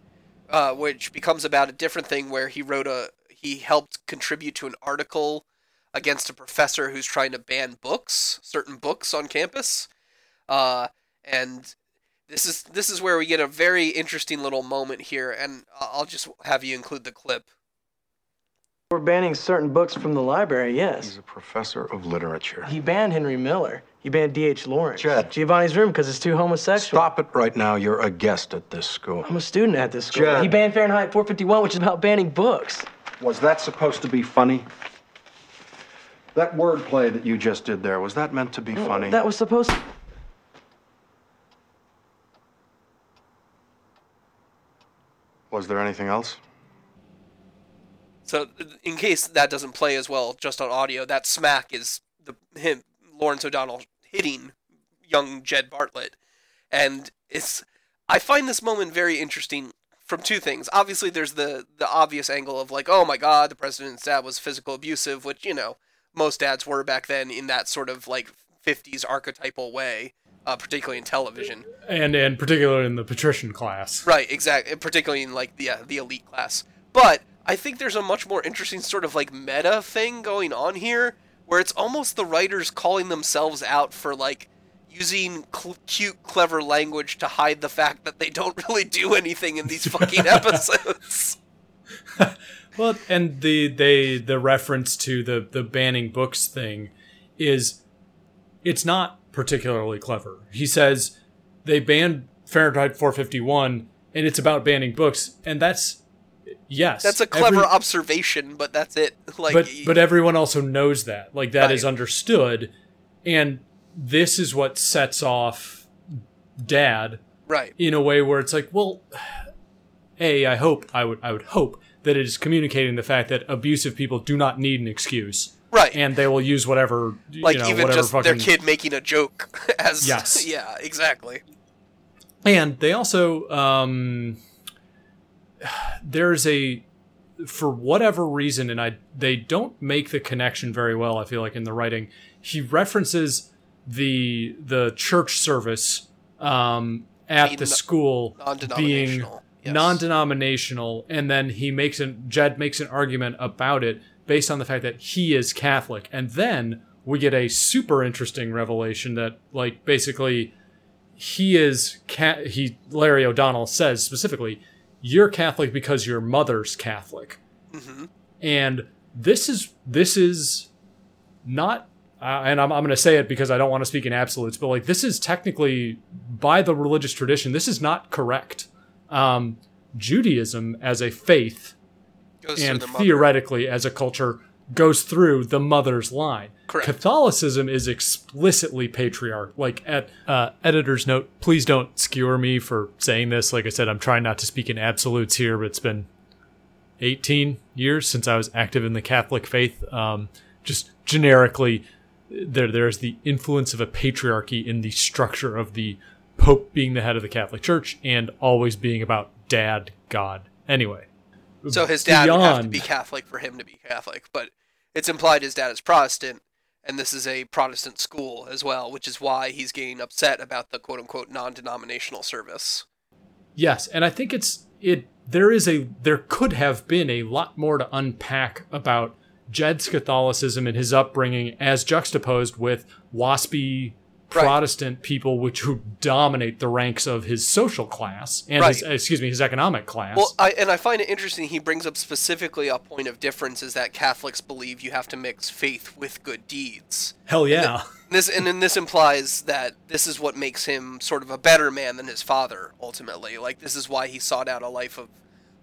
Speaker 3: Uh, which becomes about a different thing where he wrote a he helped contribute to an article against a professor who's trying to ban books, certain books on campus. Uh, and this is this is where we get a very interesting little moment here, and I- I'll just have you include the clip.
Speaker 4: We're banning certain books from the library, yes.
Speaker 5: He's a professor of literature.
Speaker 4: He banned Henry Miller. He banned D.H. Lawrence.
Speaker 5: Jed.
Speaker 4: Giovanni's Room because it's too homosexual.
Speaker 5: Stop it right now. You're a guest at this school.
Speaker 4: I'm a student at this school.
Speaker 5: Jed.
Speaker 4: He banned Fahrenheit 451, which is about banning books.
Speaker 5: Was that supposed to be funny? That wordplay that you just did there, was that meant to be funny?
Speaker 4: That was supposed to.
Speaker 5: Was there anything else?
Speaker 3: So, in case that doesn't play as well just on audio, that smack is the him Lawrence O'Donnell hitting young Jed Bartlet, and it's I find this moment very interesting from two things. Obviously, there's the the obvious angle of like, oh my God, the president's dad was physical abusive, which you know most dads were back then in that sort of like 50s archetypal way, uh, particularly in television.
Speaker 2: and and particularly in the patrician class
Speaker 3: Right, exactly. Particularly in like the uh, the elite class. But I think there's a much more interesting sort of like meta thing going on here, where it's almost the writers calling themselves out for like using cl- cute, clever language to hide the fact that they don't really do anything in these fucking episodes.
Speaker 2: Well, and the they the reference to the the banning books thing is it's not particularly clever. He says they banned Fahrenheit 451 and it's about banning books and that's yes.
Speaker 3: That's a clever
Speaker 2: every-
Speaker 3: observation, but that's it. Like,
Speaker 2: but but everyone also knows that. Like that is
Speaker 3: Right.
Speaker 2: understood and this is what sets off dad
Speaker 3: right,
Speaker 2: in a way where it's like, well, a I hope I would I would hope that it is communicating the fact that abusive people do not need an excuse,
Speaker 3: right.
Speaker 2: and they will use whatever
Speaker 3: like
Speaker 2: you know,
Speaker 3: even just
Speaker 2: fucking.
Speaker 3: their kid making a joke as
Speaker 2: Yes.
Speaker 3: yeah, exactly.
Speaker 2: And they also um, there's a for whatever reason, and I they don't make the connection very well. I feel like in the writing, he references the the church service um, at the school being.
Speaker 3: Yes.
Speaker 2: non-denominational, and then he makes an Jed makes an argument about it based on the fact that he is Catholic, and then we get a super interesting revelation that like basically he is ca- he Larry O'Donnell says specifically you're Catholic because your mother's Catholic, and this is this is not. Uh, and I'm, I'm going to say it because I don't want to speak in absolutes, but like this is technically by the religious tradition, this is not correct. Um, Judaism as a faith
Speaker 3: Goes
Speaker 2: and
Speaker 3: mother.
Speaker 2: theoretically as a culture goes through the mother's line.
Speaker 3: Correct.
Speaker 2: Catholicism is explicitly patriarch. Like at uh, editor's note, please don't skewer me for saying this. Like I said, I'm trying not to speak in absolutes here, but it's been 18 years since I was active in the Catholic faith. Um, just generically, there there's the influence of a patriarchy in the structure of the Pope being the head of the Catholic Church and always being about dad God. Anyway,
Speaker 3: So his dad would have to be Catholic for him to be Catholic, but it's implied his dad is Protestant, and this is a Protestant school as well, which is why he's getting upset about the quote unquote non denominational service.
Speaker 2: Yes, and I think it's it there is a there could have been a lot more to unpack about Jed's Catholicism and his upbringing as juxtaposed with waspy
Speaker 3: Right.
Speaker 2: Protestant people which who dominate the ranks of his social class and his excuse me his economic class.
Speaker 3: Well, I, and I find it interesting he brings up specifically a point of difference is that Catholics believe you have to mix faith with good deeds.
Speaker 2: Hell yeah.
Speaker 3: This and then this implies that this is what makes him sort of a better man than his father ultimately. Like this is why he sought out a life of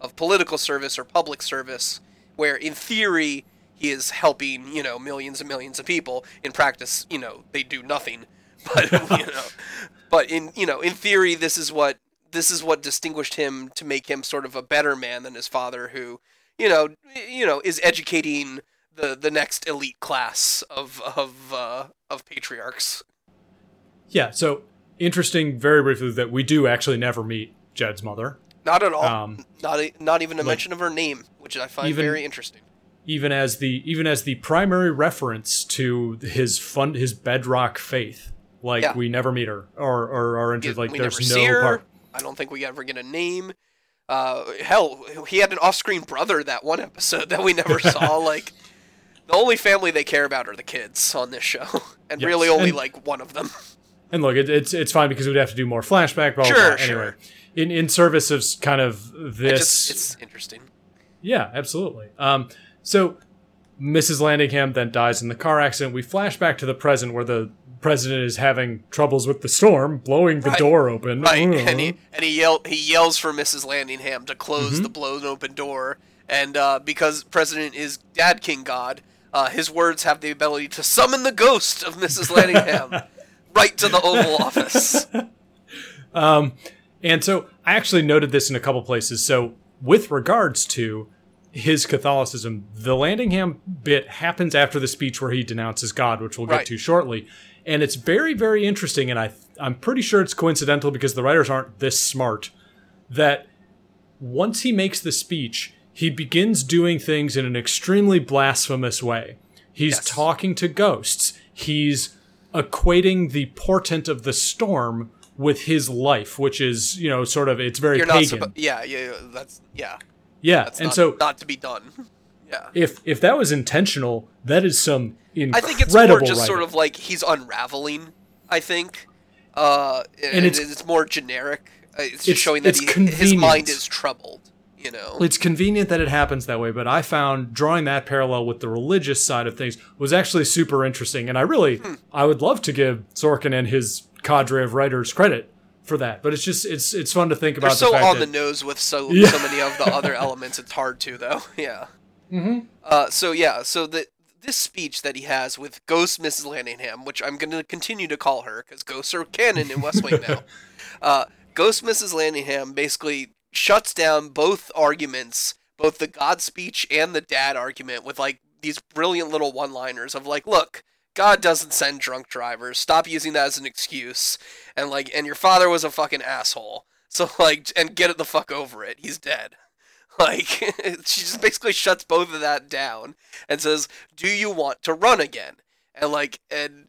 Speaker 3: of political service or public service where in theory he is helping, you know, millions and millions of people. In practice, you know, they do nothing. But you know, but in you know, in theory this is what this is what distinguished him to make him sort of a better man than his father who, you know, you know, is educating the the next elite class of of uh, of patriarchs.
Speaker 2: yeah, so interesting very briefly that we do actually never meet Jed's mother.
Speaker 3: Not at all.
Speaker 2: Um,
Speaker 3: not not even a
Speaker 2: like-
Speaker 3: mention of her name, which I find
Speaker 2: Even-
Speaker 3: very interesting.
Speaker 2: even as the even as the primary reference to his fun his bedrock faith. Like
Speaker 3: Yeah.
Speaker 2: we never meet her or or are into
Speaker 3: We-
Speaker 2: like
Speaker 3: we
Speaker 2: there's no
Speaker 3: her.
Speaker 2: part.
Speaker 3: I don't think we ever get a name. Uh, hell, he had an off-screen brother that one episode that we never saw. Like, the only family they care about are the kids on this show, and
Speaker 2: Yes,
Speaker 3: really only
Speaker 2: and-
Speaker 3: like one of them.
Speaker 2: And look, it, it's it's fine because we'd have to do more flashback. Blah,
Speaker 3: Sure,
Speaker 2: blah.
Speaker 3: sure.
Speaker 2: Anyway, in in service of kind of this.
Speaker 3: just, it's interesting.
Speaker 2: Yeah, absolutely. Um, so Mrs. Landingham then dies in the car accident. We flash back to the present where the president is having troubles with the storm, blowing the
Speaker 3: Right.
Speaker 2: door open.
Speaker 3: Right,
Speaker 2: Ugh.
Speaker 3: and he and he yell he yells for Mrs. Landingham to close
Speaker 2: Mm-hmm.
Speaker 3: the blown open door, and uh, because President is Dad King God, uh, his words have the ability to summon the ghost of Mrs. Landingham right to the Oval Office.
Speaker 2: And so I actually noted this in a couple places. So with regards to his Catholicism, the Landingham bit happens after the speech where he denounces God, which we'll get
Speaker 3: Right.
Speaker 2: to shortly. And it's very, very interesting, and I I'm pretty sure it's coincidental because the writers aren't this smart. That once he makes the speech, he begins doing things in an extremely blasphemous way. He's
Speaker 3: Yes.
Speaker 2: talking to ghosts. He's equating the portent of the storm with his life, which is, you know, sort of it's very
Speaker 3: You're
Speaker 2: pagan.
Speaker 3: supposed. Yeah, yeah, yeah, that's yeah.
Speaker 2: yeah,
Speaker 3: That's
Speaker 2: and
Speaker 3: not,
Speaker 2: so
Speaker 3: not to be done. Yeah.
Speaker 2: if if that was intentional, that is some incredible.
Speaker 3: I think it's more just
Speaker 2: writing.
Speaker 3: sort of like he's unraveling. I think, uh, and,
Speaker 2: it's-
Speaker 3: it's, more generic. Uh, It's just
Speaker 2: It's-
Speaker 3: showing that
Speaker 2: it's
Speaker 3: he, his mind is troubled. You know.
Speaker 2: it's convenient that it happens that way, but I found drawing that parallel with the religious side of things was actually super interesting, and I really
Speaker 3: Hmm.
Speaker 2: I would love to give Sorkin and his cadre of writers credit for that. But it's just it's it's fun to think
Speaker 3: They're
Speaker 2: about
Speaker 3: so
Speaker 2: the fact
Speaker 3: on
Speaker 2: that
Speaker 3: the nose with so
Speaker 2: Yeah.
Speaker 3: so many of the other elements. It's hard to though. Yeah. Mm-hmm. Uh, so yeah. So the this speech that he has with Ghost Mrs. Landingham, which I'm going to continue to call her because ghosts are canon in West Wing now. Uh, Ghost Mrs. Landingham basically shuts down both arguments, both the God speech and the dad argument, with like these brilliant little one-liners of like, look. God doesn't send drunk drivers. Stop using that as an excuse. And like, and your father was a fucking asshole. So like, and get it the fuck over it. He's dead. Like, she just basically shuts both of that down and says, "Do you want to run again?" And like, and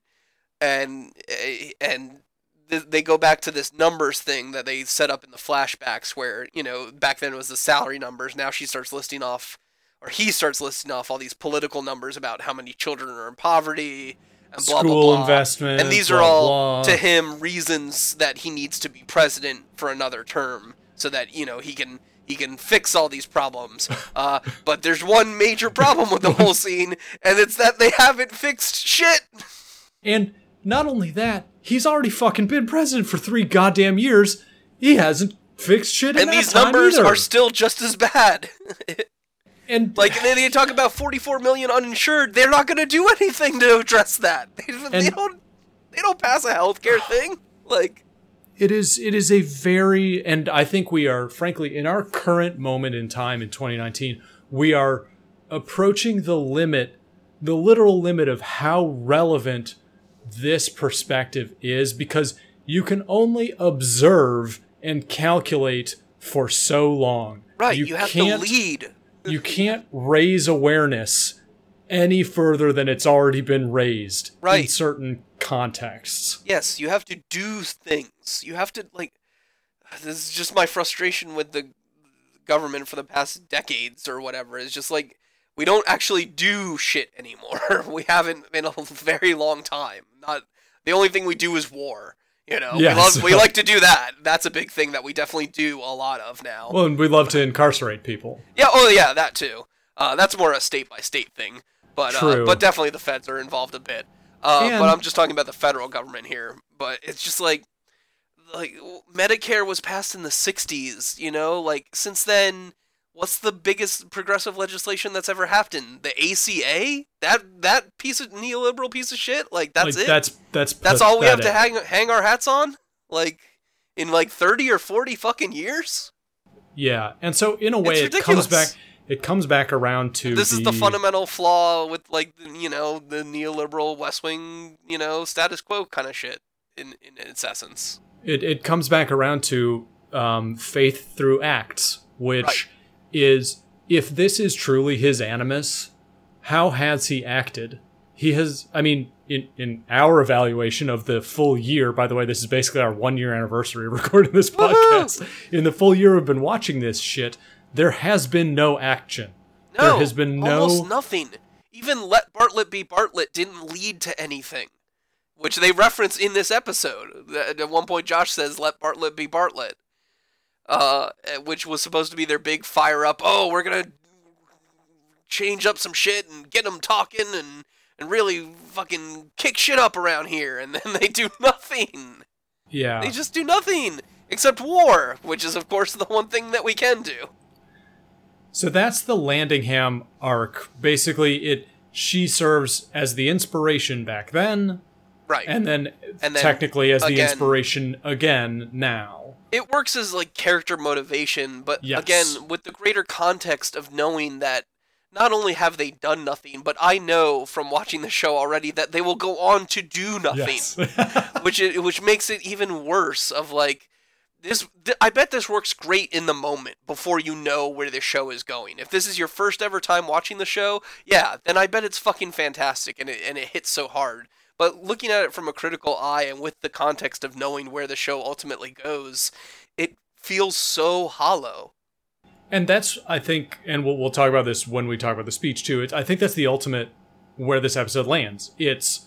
Speaker 3: and eh, and they go back to this numbers thing that they set up in the flashbacks, where you know back then it was the salary numbers. Now she starts listing off, or he starts listing off all these political numbers about how many children are in poverty and blah blah
Speaker 2: School
Speaker 3: blah.
Speaker 2: investment,
Speaker 3: and these
Speaker 2: blah,
Speaker 3: are all
Speaker 2: blah.
Speaker 3: to him reasons that he needs to be president for another term, so that you know he can he can fix all these problems. Uh, but there's one major problem with the whole scene, and it's that they haven't fixed shit.
Speaker 2: And not only that, he's already fucking been president for three goddamn years. He hasn't fixed shit
Speaker 3: And these numbers
Speaker 2: either.
Speaker 3: are still just as bad.
Speaker 2: And
Speaker 3: Like they, they talk about 44 million uninsured. They're not going to do anything to address that. They, they don't. They don't pass a healthcare thing. Like
Speaker 2: it is it is a very and I think we are frankly in our current moment in time in 2019 we are approaching the limit the literal limit of how relevant this perspective is because you can only observe and calculate for so long.
Speaker 3: right, you, have to lead.
Speaker 2: You can't raise awareness any further than it's already been raised in certain contexts.
Speaker 3: Yes, you have to do things. You have to like. This is just my frustration with the government for the past decades or whatever. It's just like we don't actually do shit anymore. we haven't in a very long time. Not the only thing we do is war. You know, we, love, we like to do that. That's a big thing that we definitely do a lot of now.
Speaker 2: Well, and we love to incarcerate people.
Speaker 3: Yeah. Oh, yeah. That too. Uh, that's more a state by state thing, but uh, but definitely the feds are involved a bit. Uh, but I'm just talking about the federal government here. But it's just like like Medicare was passed in the '60s. You know, like since then, what's the biggest progressive legislation that's ever happened? The ACA? That that piece of neoliberal piece of shit? Like that's
Speaker 2: like,
Speaker 3: it?
Speaker 2: That's that's
Speaker 3: that's all we have to hang hang our hats on? Like in like 30 or 40 fucking years?
Speaker 2: Yeah, and so in a way, it comes back. It comes back around to
Speaker 3: this
Speaker 2: the,
Speaker 3: is the fundamental flaw with like you know the neoliberal West Wing you know status quo kind of shit in in its essence.
Speaker 2: It it comes back around to um, faith through acts, which
Speaker 3: Right.
Speaker 2: is if this is truly his animus, how has he acted? He has. I mean, in in our evaluation of the full year. By the way, this is basically our one year anniversary recording this podcast. In the full year we've been watching this shit, there has been no action.
Speaker 3: No,
Speaker 2: there has been no
Speaker 3: almost nothing. Even let Bartlet be Bartlet didn't lead to anything, which they reference in this episode. At one point, Josh says, "Let Bartlet be Bartlet," uh, which was supposed to be their big fire up. Oh, we're gonna change up some shit and get them talking and and really fucking kick shit up around here, and then they do nothing.
Speaker 2: Yeah.
Speaker 3: They just do nothing except war, which is of course the one thing that we can do.
Speaker 2: So that's the Landingham arc. Basically, it she serves as the inspiration back then,
Speaker 3: Right.
Speaker 2: and then,
Speaker 3: And then
Speaker 2: technically as the inspiration again now.
Speaker 3: it works as like character motivation, but
Speaker 2: Yes.
Speaker 3: again, with the greater context of knowing that not only have they done nothing, but I know from watching the show already that they will go on to do nothing,
Speaker 2: Yes.
Speaker 3: which it, which makes it even worse. Of like this, th- I bet this works great in the moment before you know where the show is going. If this is your first ever time watching the show, yeah, then I bet it's fucking fantastic and it and it hits so hard. But looking at it from a critical eye and with the context of knowing where the show ultimately goes, it feels so hollow.
Speaker 2: and that's I think, and we'll we'll talk about this when we talk about the speech too. It's, I think that's the ultimate where this episode lands. It's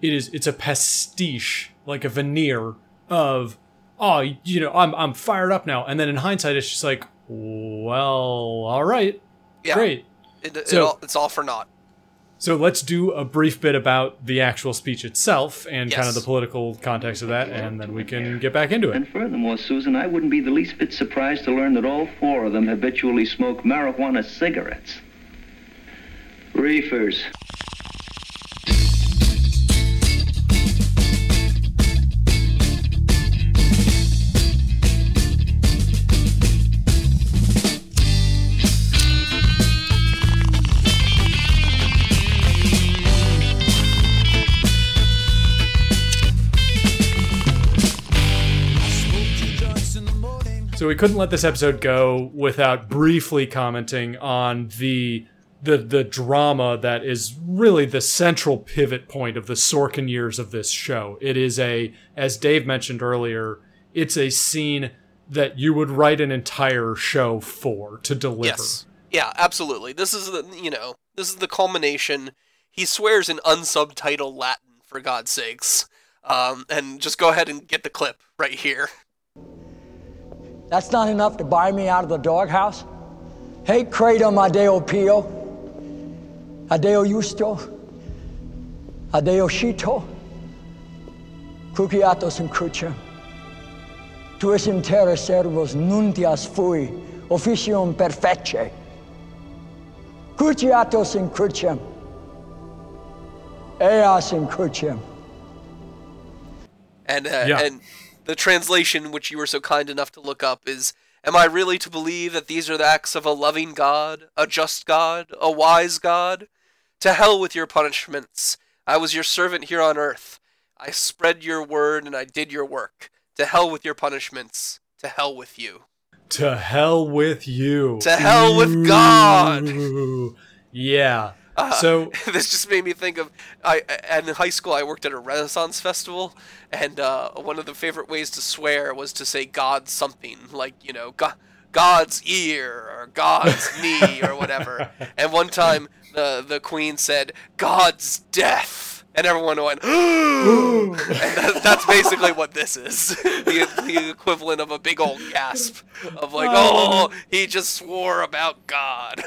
Speaker 2: it is it's a pastiche, like a veneer of oh you know I'm I'm fired up now, and then in hindsight it's just like well all right
Speaker 3: Yeah,
Speaker 2: great
Speaker 3: It, it
Speaker 2: So-
Speaker 3: all, it's all for naught.
Speaker 2: So let's do a brief bit about the actual speech itself and kind of the political context of that, and then we can get back into it.
Speaker 6: And furthermore, Susan, I wouldn't be the least bit surprised to learn that all four of them habitually smoke marijuana cigarettes. Reefers.
Speaker 2: So we couldn't let this episode go without briefly commenting on the the the drama that is really the central pivot point of the Sorkin years of this show. It is a, as Dave mentioned earlier, it's a scene that you would write an entire show for to deliver.
Speaker 3: Yes. Yeah, absolutely. This is the you know this is the culmination. He swears in unsubtitled Latin for God's sakes. Um, and just go ahead and get the clip right here.
Speaker 7: That's not enough to buy me out of the doghouse? Hey, credo Adeo Pio, Adeo Justo, Adeo Shito, Cuciatos in crucem. Tuis in terra servos nuntias fui, officium perfece. Cruciatus in cruciam. Eos in cruciam.
Speaker 3: And uh,
Speaker 2: Yeah.
Speaker 3: and the translation, which you were so kind enough to look up, is Am I really to believe that these are the acts of a loving God, a just God, a wise God? To hell with your punishments. I was your servant here on earth. I spread your word and I did your work. To hell with your punishments. To hell with you.
Speaker 2: To hell with you.
Speaker 3: To hell with God.
Speaker 2: Ooh. Yeah.
Speaker 3: Uh,
Speaker 2: so
Speaker 3: this just made me think of I and in high school I worked at a Renaissance festival and uh, one of the favorite ways to swear was to say God something like you know God, God's ear or God's knee or whatever. And one time the the queen said God's death and everyone went and that, that's basically what this is. The, the equivalent of a big old gasp of like oh he just swore about God.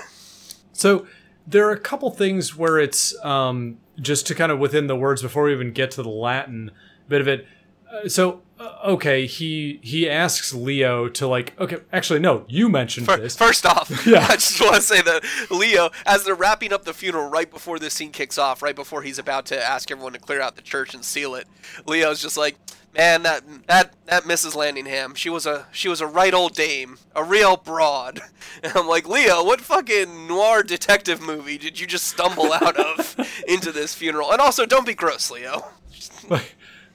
Speaker 2: So there are a couple things where it's um, just to kind of within the words before we even get to the Latin bit of it. Uh, so okay, he he asks Leo to like okay, actually no, you mentioned
Speaker 3: Fir-
Speaker 2: this.
Speaker 3: First off,
Speaker 2: Yeah.
Speaker 3: I just want to say that Leo, as they're wrapping up the funeral right before this scene kicks off, right before he's about to ask everyone to clear out the church and seal it, Leo's just like, "Man, that that that Mrs. Landingham, she was a she was a right old dame, a real broad." And I'm like, Leo, what fucking noir detective movie did you just stumble out of into this funeral? And also, don't be gross, Leo.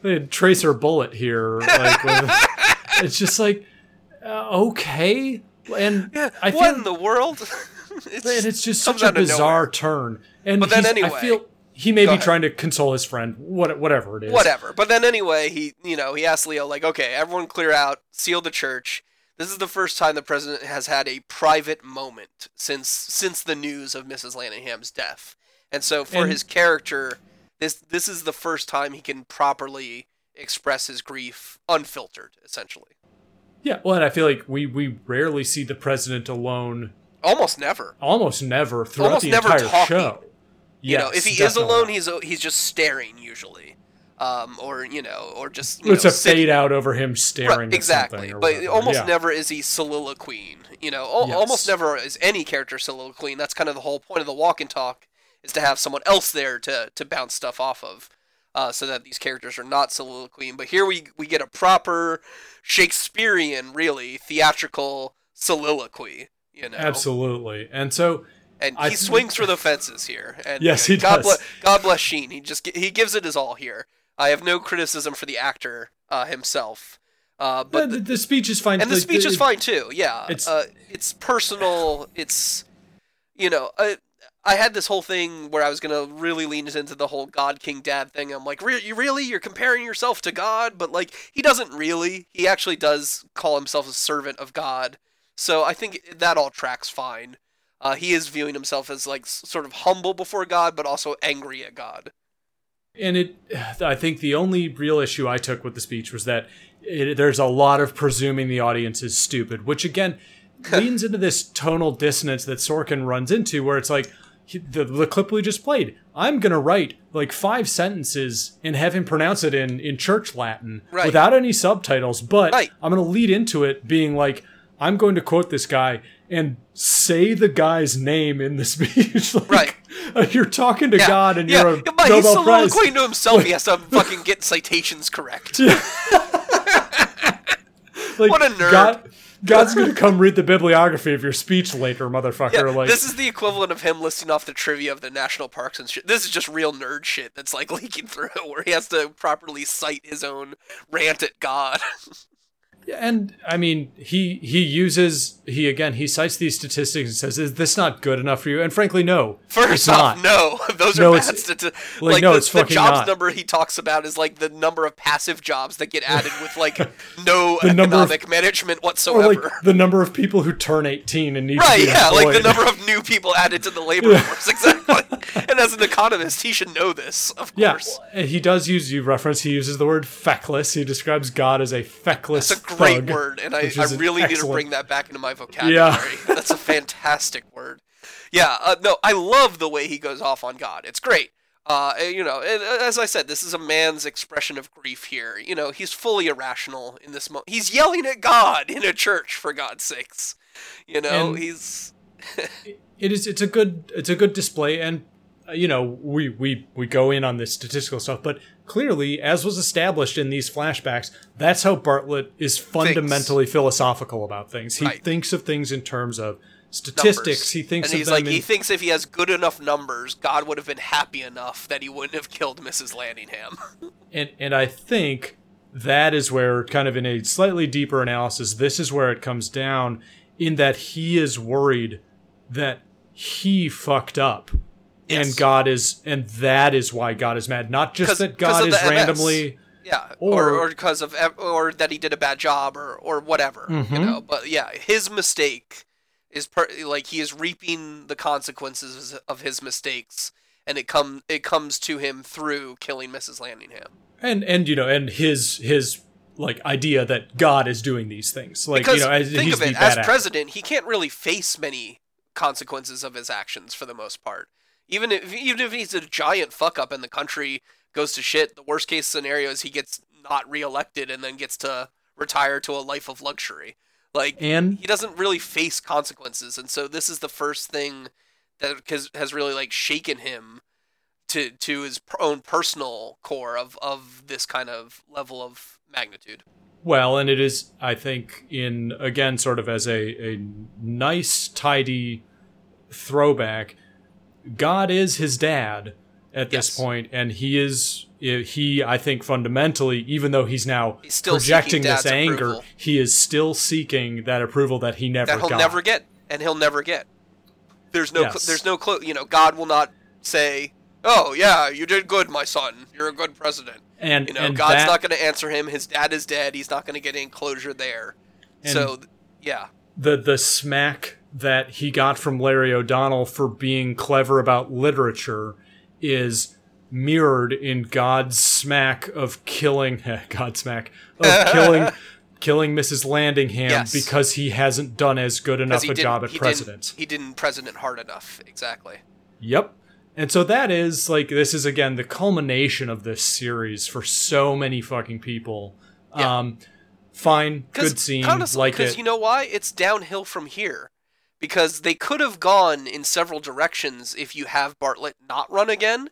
Speaker 2: They had tracer bullet here like it's just like uh, okay and i
Speaker 3: what
Speaker 2: feel
Speaker 3: in the world? it's,
Speaker 2: and it's just such a bizarre
Speaker 3: nowhere.
Speaker 2: turn and
Speaker 3: But then anyway-
Speaker 2: i feel he may be
Speaker 3: ahead.
Speaker 2: trying to console his friend what, whatever it is
Speaker 3: whatever. But then anyway, he you know he asked Leo like, okay, everyone clear out, seal the church. This is the first time the president has had a private moment since since the news of Mrs. Landingham's death, and so for
Speaker 2: And-
Speaker 3: his character, this this is the first time he can properly express his grief unfiltered, essentially.
Speaker 2: yeah well and i feel like we we rarely see the president alone
Speaker 3: Almost never.
Speaker 2: almost never throughout
Speaker 3: Almost
Speaker 2: the
Speaker 3: never
Speaker 2: entire
Speaker 3: talking.
Speaker 2: show
Speaker 3: You know, if he is alone, he's he's just staring usually, um, or you know, or just
Speaker 2: it's
Speaker 3: know,
Speaker 2: a
Speaker 3: sitting-
Speaker 2: fade out over him staring
Speaker 3: Right,
Speaker 2: at
Speaker 3: exactly. But
Speaker 2: whatever.
Speaker 3: almost
Speaker 2: Yeah.
Speaker 3: never is he soliloquying. You know, al-
Speaker 2: Yes.
Speaker 3: almost never is any character soliloquying. That's kind of the whole point of the walk and talk is to have someone else there to to bounce stuff off of, uh, so that these characters are not soliloquying. But here we we get a proper Shakespearean, really theatrical soliloquy. You know,
Speaker 2: absolutely and so
Speaker 3: and he
Speaker 2: think-
Speaker 3: swings for the fences here. And
Speaker 2: Yes,
Speaker 3: uh,
Speaker 2: he
Speaker 3: God
Speaker 2: does.
Speaker 3: Bless, God bless Sheen. He just he gives it his all here. I have no criticism for the actor uh, himself, uh, but
Speaker 2: but the, the speech is fine
Speaker 3: and the
Speaker 2: Like,
Speaker 3: speech is fine too. Yeah,
Speaker 2: It's-
Speaker 3: uh, it's personal. It's you know, I, had this whole thing where I was gonna really lean into the whole God King Dad thing. I'm like, re- you really you're comparing yourself to God, but like he doesn't really. He actually does call himself a servant of God. So I think that all tracks fine. Uh, he is viewing himself as like sort of humble before God, but also angry at God.
Speaker 2: and it i think the only real issue i took with the speech was that it, there's a lot of presuming the audience is stupid which again leans into this tonal dissonance that sorkin runs into where it's like he, the, the clip we just played i'm going to write like five sentences and have him pronounce it in, in church latin
Speaker 3: Right.
Speaker 2: without any subtitles but
Speaker 3: Right.
Speaker 2: i'm going to lead into it being like i'm going to quote this guy and say the guy's name in the speech like,
Speaker 3: Right.
Speaker 2: you're talking to god and
Speaker 3: yeah,
Speaker 2: you're a yeah,
Speaker 3: but he's
Speaker 2: Nobel Prize.
Speaker 3: soliloquying to himself. he has to fucking get citations correct.
Speaker 2: Like,
Speaker 3: What a nerd.
Speaker 2: God, God's gonna come read the bibliography of your speech later, motherfucker.
Speaker 3: Yeah,
Speaker 2: like,
Speaker 3: this is the equivalent of him listing off the trivia of the national parks and shit. This is just real nerd shit that's like leaking through, where he has to properly cite his own rant at God.
Speaker 2: and I mean, he he uses he again he cites these statistics and says, "Is this not good enough for you?" And frankly, no,
Speaker 3: First off,
Speaker 2: not.
Speaker 3: no, those
Speaker 2: No,
Speaker 3: are bad statistics.
Speaker 2: like,
Speaker 3: Like,
Speaker 2: no,
Speaker 3: the,
Speaker 2: it's
Speaker 3: the
Speaker 2: fucking
Speaker 3: jobs
Speaker 2: not.
Speaker 3: number he talks about is like the number of passive jobs that get added with like no
Speaker 2: The number of-
Speaker 3: economic management whatsoever.
Speaker 2: like the number of people who turn 18 and need
Speaker 3: Right,
Speaker 2: to be
Speaker 3: yeah, like the number of new people added to the labor force, exactly. and as an economist, he should know this, of course.
Speaker 2: and he does use you reference. He uses the word feckless. He describes God as a feckless.
Speaker 3: That's a great
Speaker 2: thug,
Speaker 3: word, and I, I
Speaker 2: an
Speaker 3: really need to bring that back into my vocabulary. That's a fantastic word. Yeah, uh, no, I love the way he goes off on God. It's great. Uh, you know, and, uh, as I said, this is a man's expression of grief here. You know, he's fully irrational in this moment. He's yelling at God in a church, for God's sakes. You know,
Speaker 2: And-
Speaker 3: he's
Speaker 2: it is it's a good it's a good display and Uh, you know we we we go in on this statistical stuff but clearly as was established in these flashbacks that's how bartlet is fundamentally philosophical about things he
Speaker 3: Right.
Speaker 2: thinks of things in terms of statistics
Speaker 3: Numbers.
Speaker 2: he thinks
Speaker 3: and
Speaker 2: of
Speaker 3: he's like
Speaker 2: in,
Speaker 3: he thinks if he has good enough numbers, God would have been happy enough that he wouldn't have killed Mrs. Landingham.
Speaker 2: and and I think that is where kind of in a slightly deeper analysis this is where it comes down in that he is worried that he fucked up and God is and that is why God is mad not just that God is randomly
Speaker 3: Yeah, or
Speaker 2: Or-
Speaker 3: because of or that he did a bad job or or whatever,
Speaker 2: Mm-hmm.
Speaker 3: you know. But yeah, his mistake is per- like he is reaping the consequences of his mistakes, and it come it comes to him through killing Mrs. Landingham.
Speaker 2: and and you know and his his like idea that God is doing these things like
Speaker 3: Because
Speaker 2: you know as,
Speaker 3: think
Speaker 2: he's
Speaker 3: of it, as
Speaker 2: actor.
Speaker 3: president, he can't really face many consequences of his actions for the most part. Even if even if he's a giant fuck up and the country goes to shit, the worst case scenario is he gets not reelected and then gets to retire to a life of luxury. Like
Speaker 2: And-
Speaker 3: he doesn't really face consequences, and so this is the first thing that has, has really like shaken him to to his own personal core of of this kind of level of magnitude.
Speaker 2: Well, and it is, I think, in again, sort of as a, a nice, tidy throwback. God is his dad at this
Speaker 3: Yes.
Speaker 2: point, and he is eh, he. I think fundamentally, even though he's now
Speaker 3: He's still
Speaker 2: projecting this anger,
Speaker 3: approval.
Speaker 2: he is still seeking that approval that he never
Speaker 3: that he'll
Speaker 2: got.
Speaker 3: never get, and he'll never get. There's no,
Speaker 2: Yes.
Speaker 3: there's no clue. You know, God will not say, "Oh yeah, you did good, my son. You're a good president."
Speaker 2: and
Speaker 3: You know,
Speaker 2: and
Speaker 3: God's
Speaker 2: that,
Speaker 3: not going to answer him. His dad is dead. He's not going to get any closure there. So, yeah,
Speaker 2: the the smack that he got from Larry O'Donnell for being clever about literature is mirrored in God's smack of killing God's smack of killing killing Mrs. Landingham
Speaker 3: Yes.
Speaker 2: because he hasn't done as good enough a job at
Speaker 3: he
Speaker 2: president.
Speaker 3: Didn't, he didn't president hard enough. Exactly.
Speaker 2: Yep. And so that is like this is again the culmination of this series for so many fucking people.
Speaker 3: Yeah.
Speaker 2: Um fine, good scene, like
Speaker 3: Because
Speaker 2: it.
Speaker 3: you know why? It's downhill from here. Because they could have gone in several directions if you have Bartlet not run again.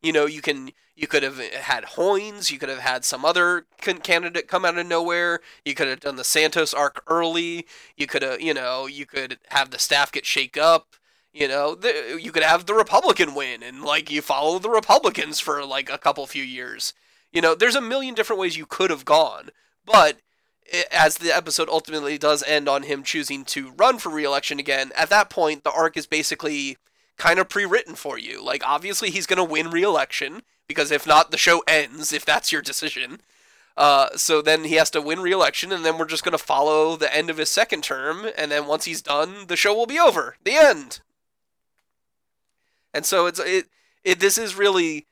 Speaker 3: You know, you can you could have had Hoynes, you could have had some other candidate come out of nowhere. You could have done the Santos arc early. You could have, you know, you could have the staff get shake up. You know, the, you could have the Republican win and like you follow the Republicans for like a couple few years. You know, there's a million different ways you could have gone, but as the episode ultimately does end on him choosing to run for re-election again, at that point the arc is basically kind of pre-written for you. Like obviously he's going to win re-election because if not the show ends if that's your decision. Uh, so then he has to win re-election and then we're just going to follow the end of his second term and then once he's done the show will be over. The end. And so it's it, it this is really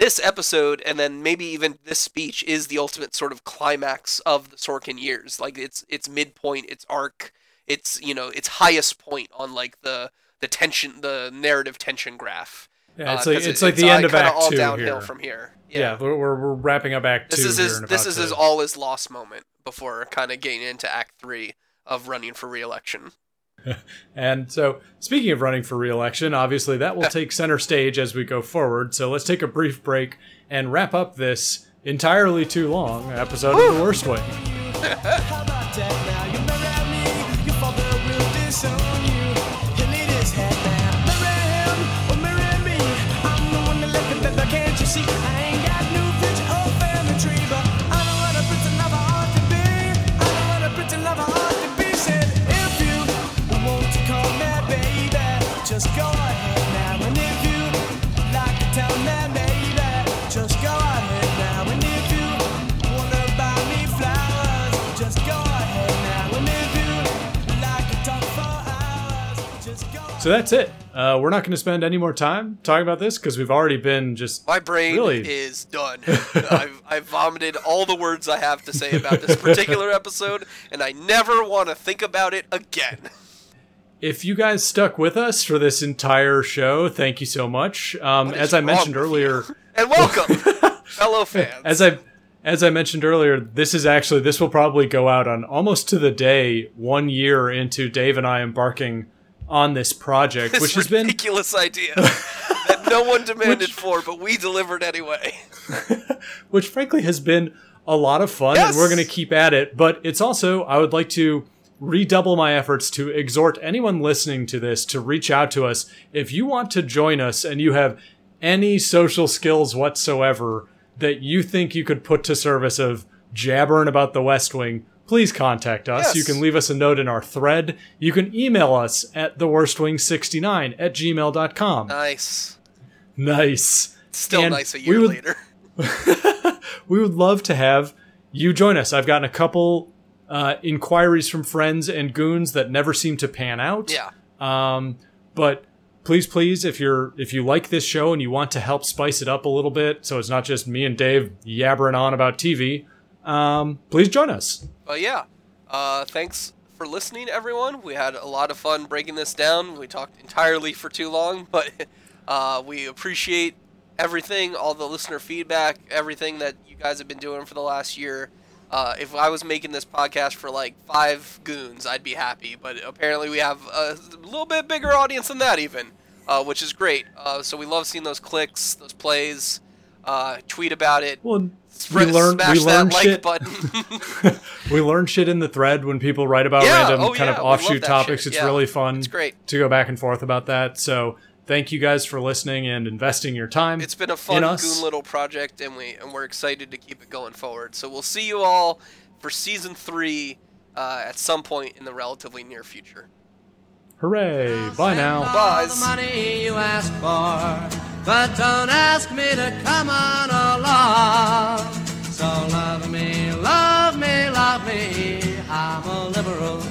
Speaker 3: this episode and then maybe even this speech is the ultimate sort of climax of the Sorkin years. Like it's it's midpoint, its arc, it's you know its highest point on like the the tension, the narrative tension graph.
Speaker 2: Yeah, it's
Speaker 3: Uh,
Speaker 2: like it's
Speaker 3: it-
Speaker 2: like the
Speaker 3: uh,
Speaker 2: end of Act
Speaker 3: all
Speaker 2: Two
Speaker 3: downhill
Speaker 2: here.
Speaker 3: from here.
Speaker 2: yeah, we're, we're we're wrapping up Act
Speaker 3: This
Speaker 2: Two
Speaker 3: is his this is his all his lost moment before kind of getting into Act Three of running for re-election.
Speaker 2: And so, speaking of running for re-election, obviously that will take center stage as we go forward. So let's take a brief break and wrap up this entirely too long episode of The Worst
Speaker 8: Wing.
Speaker 2: So that's it. Uh, we're not going to spend any more time talking about this because we've already been just
Speaker 3: My brain
Speaker 2: Really?
Speaker 3: is done. I've, I've vomited all the words I have to say about this particular episode, and I never want to think about it again.
Speaker 2: If you guys stuck with us for this entire show, thank you so much. Um, as I mentioned earlier,
Speaker 3: And welcome, fellow fans.
Speaker 2: as I as I mentioned earlier, this is actually this will probably go out on almost to the day one year into Dave and I embarking on this project,
Speaker 3: This
Speaker 2: which has been
Speaker 3: ridiculous idea that no one demanded for, but we delivered anyway.
Speaker 2: which frankly has been a lot of fun and we're going to keep at it. But it's also, I would like to redouble my efforts to exhort anyone listening to this to reach out to us. If you want to join us and you have any social skills whatsoever that you think you could put to service of jabbering about the West Wing, please contact us.
Speaker 3: Yes.
Speaker 2: You can leave us a note in our thread. You can email us at theworstwing69 at gmail.com.
Speaker 3: Nice.
Speaker 2: nice.
Speaker 3: Still
Speaker 2: And
Speaker 3: nice a year
Speaker 2: would-
Speaker 3: later.
Speaker 2: we would love to have you join us. I've gotten a couple uh, inquiries from friends and goons that never seem to pan out.
Speaker 3: Yeah.
Speaker 2: Um, but please, please, if you're if you like this show and you want to help spice it up a little bit, so it's not just me and Dave yabbering on about TV, um, please join us.
Speaker 3: But yeah, uh, thanks for listening, everyone. We had a lot of fun breaking this down. We talked entirely for too long, but uh, we appreciate everything, all the listener feedback, everything that you guys have been doing for the last year. Uh, if I was making this podcast for like five goons, I'd be happy. But apparently, we have a little bit bigger audience than that, even, uh, which is great. Uh, so we love seeing those clicks, those plays. Uh, tweet about it.
Speaker 2: Well, we learn
Speaker 3: smash
Speaker 2: we learn
Speaker 3: that like
Speaker 2: shit. we learn shit in the thread when people write about
Speaker 3: Yeah,
Speaker 2: random
Speaker 3: oh
Speaker 2: kind
Speaker 3: yeah,
Speaker 2: of offshoot topics.
Speaker 3: shit,
Speaker 2: It's
Speaker 3: yeah.
Speaker 2: really fun.
Speaker 3: It's great.
Speaker 2: to go back and forth about that. So thank you guys for listening and investing your time.
Speaker 3: It's been a fun goon little project, and we and we're excited to keep it going forward. So we'll see you all for season three uh, at some point in the relatively near future.
Speaker 2: Hooray! I'll Bye now.
Speaker 3: Bye.
Speaker 1: The money you asked for, but don't ask me to come on along. So love me, love me, love me. I'm a liberal.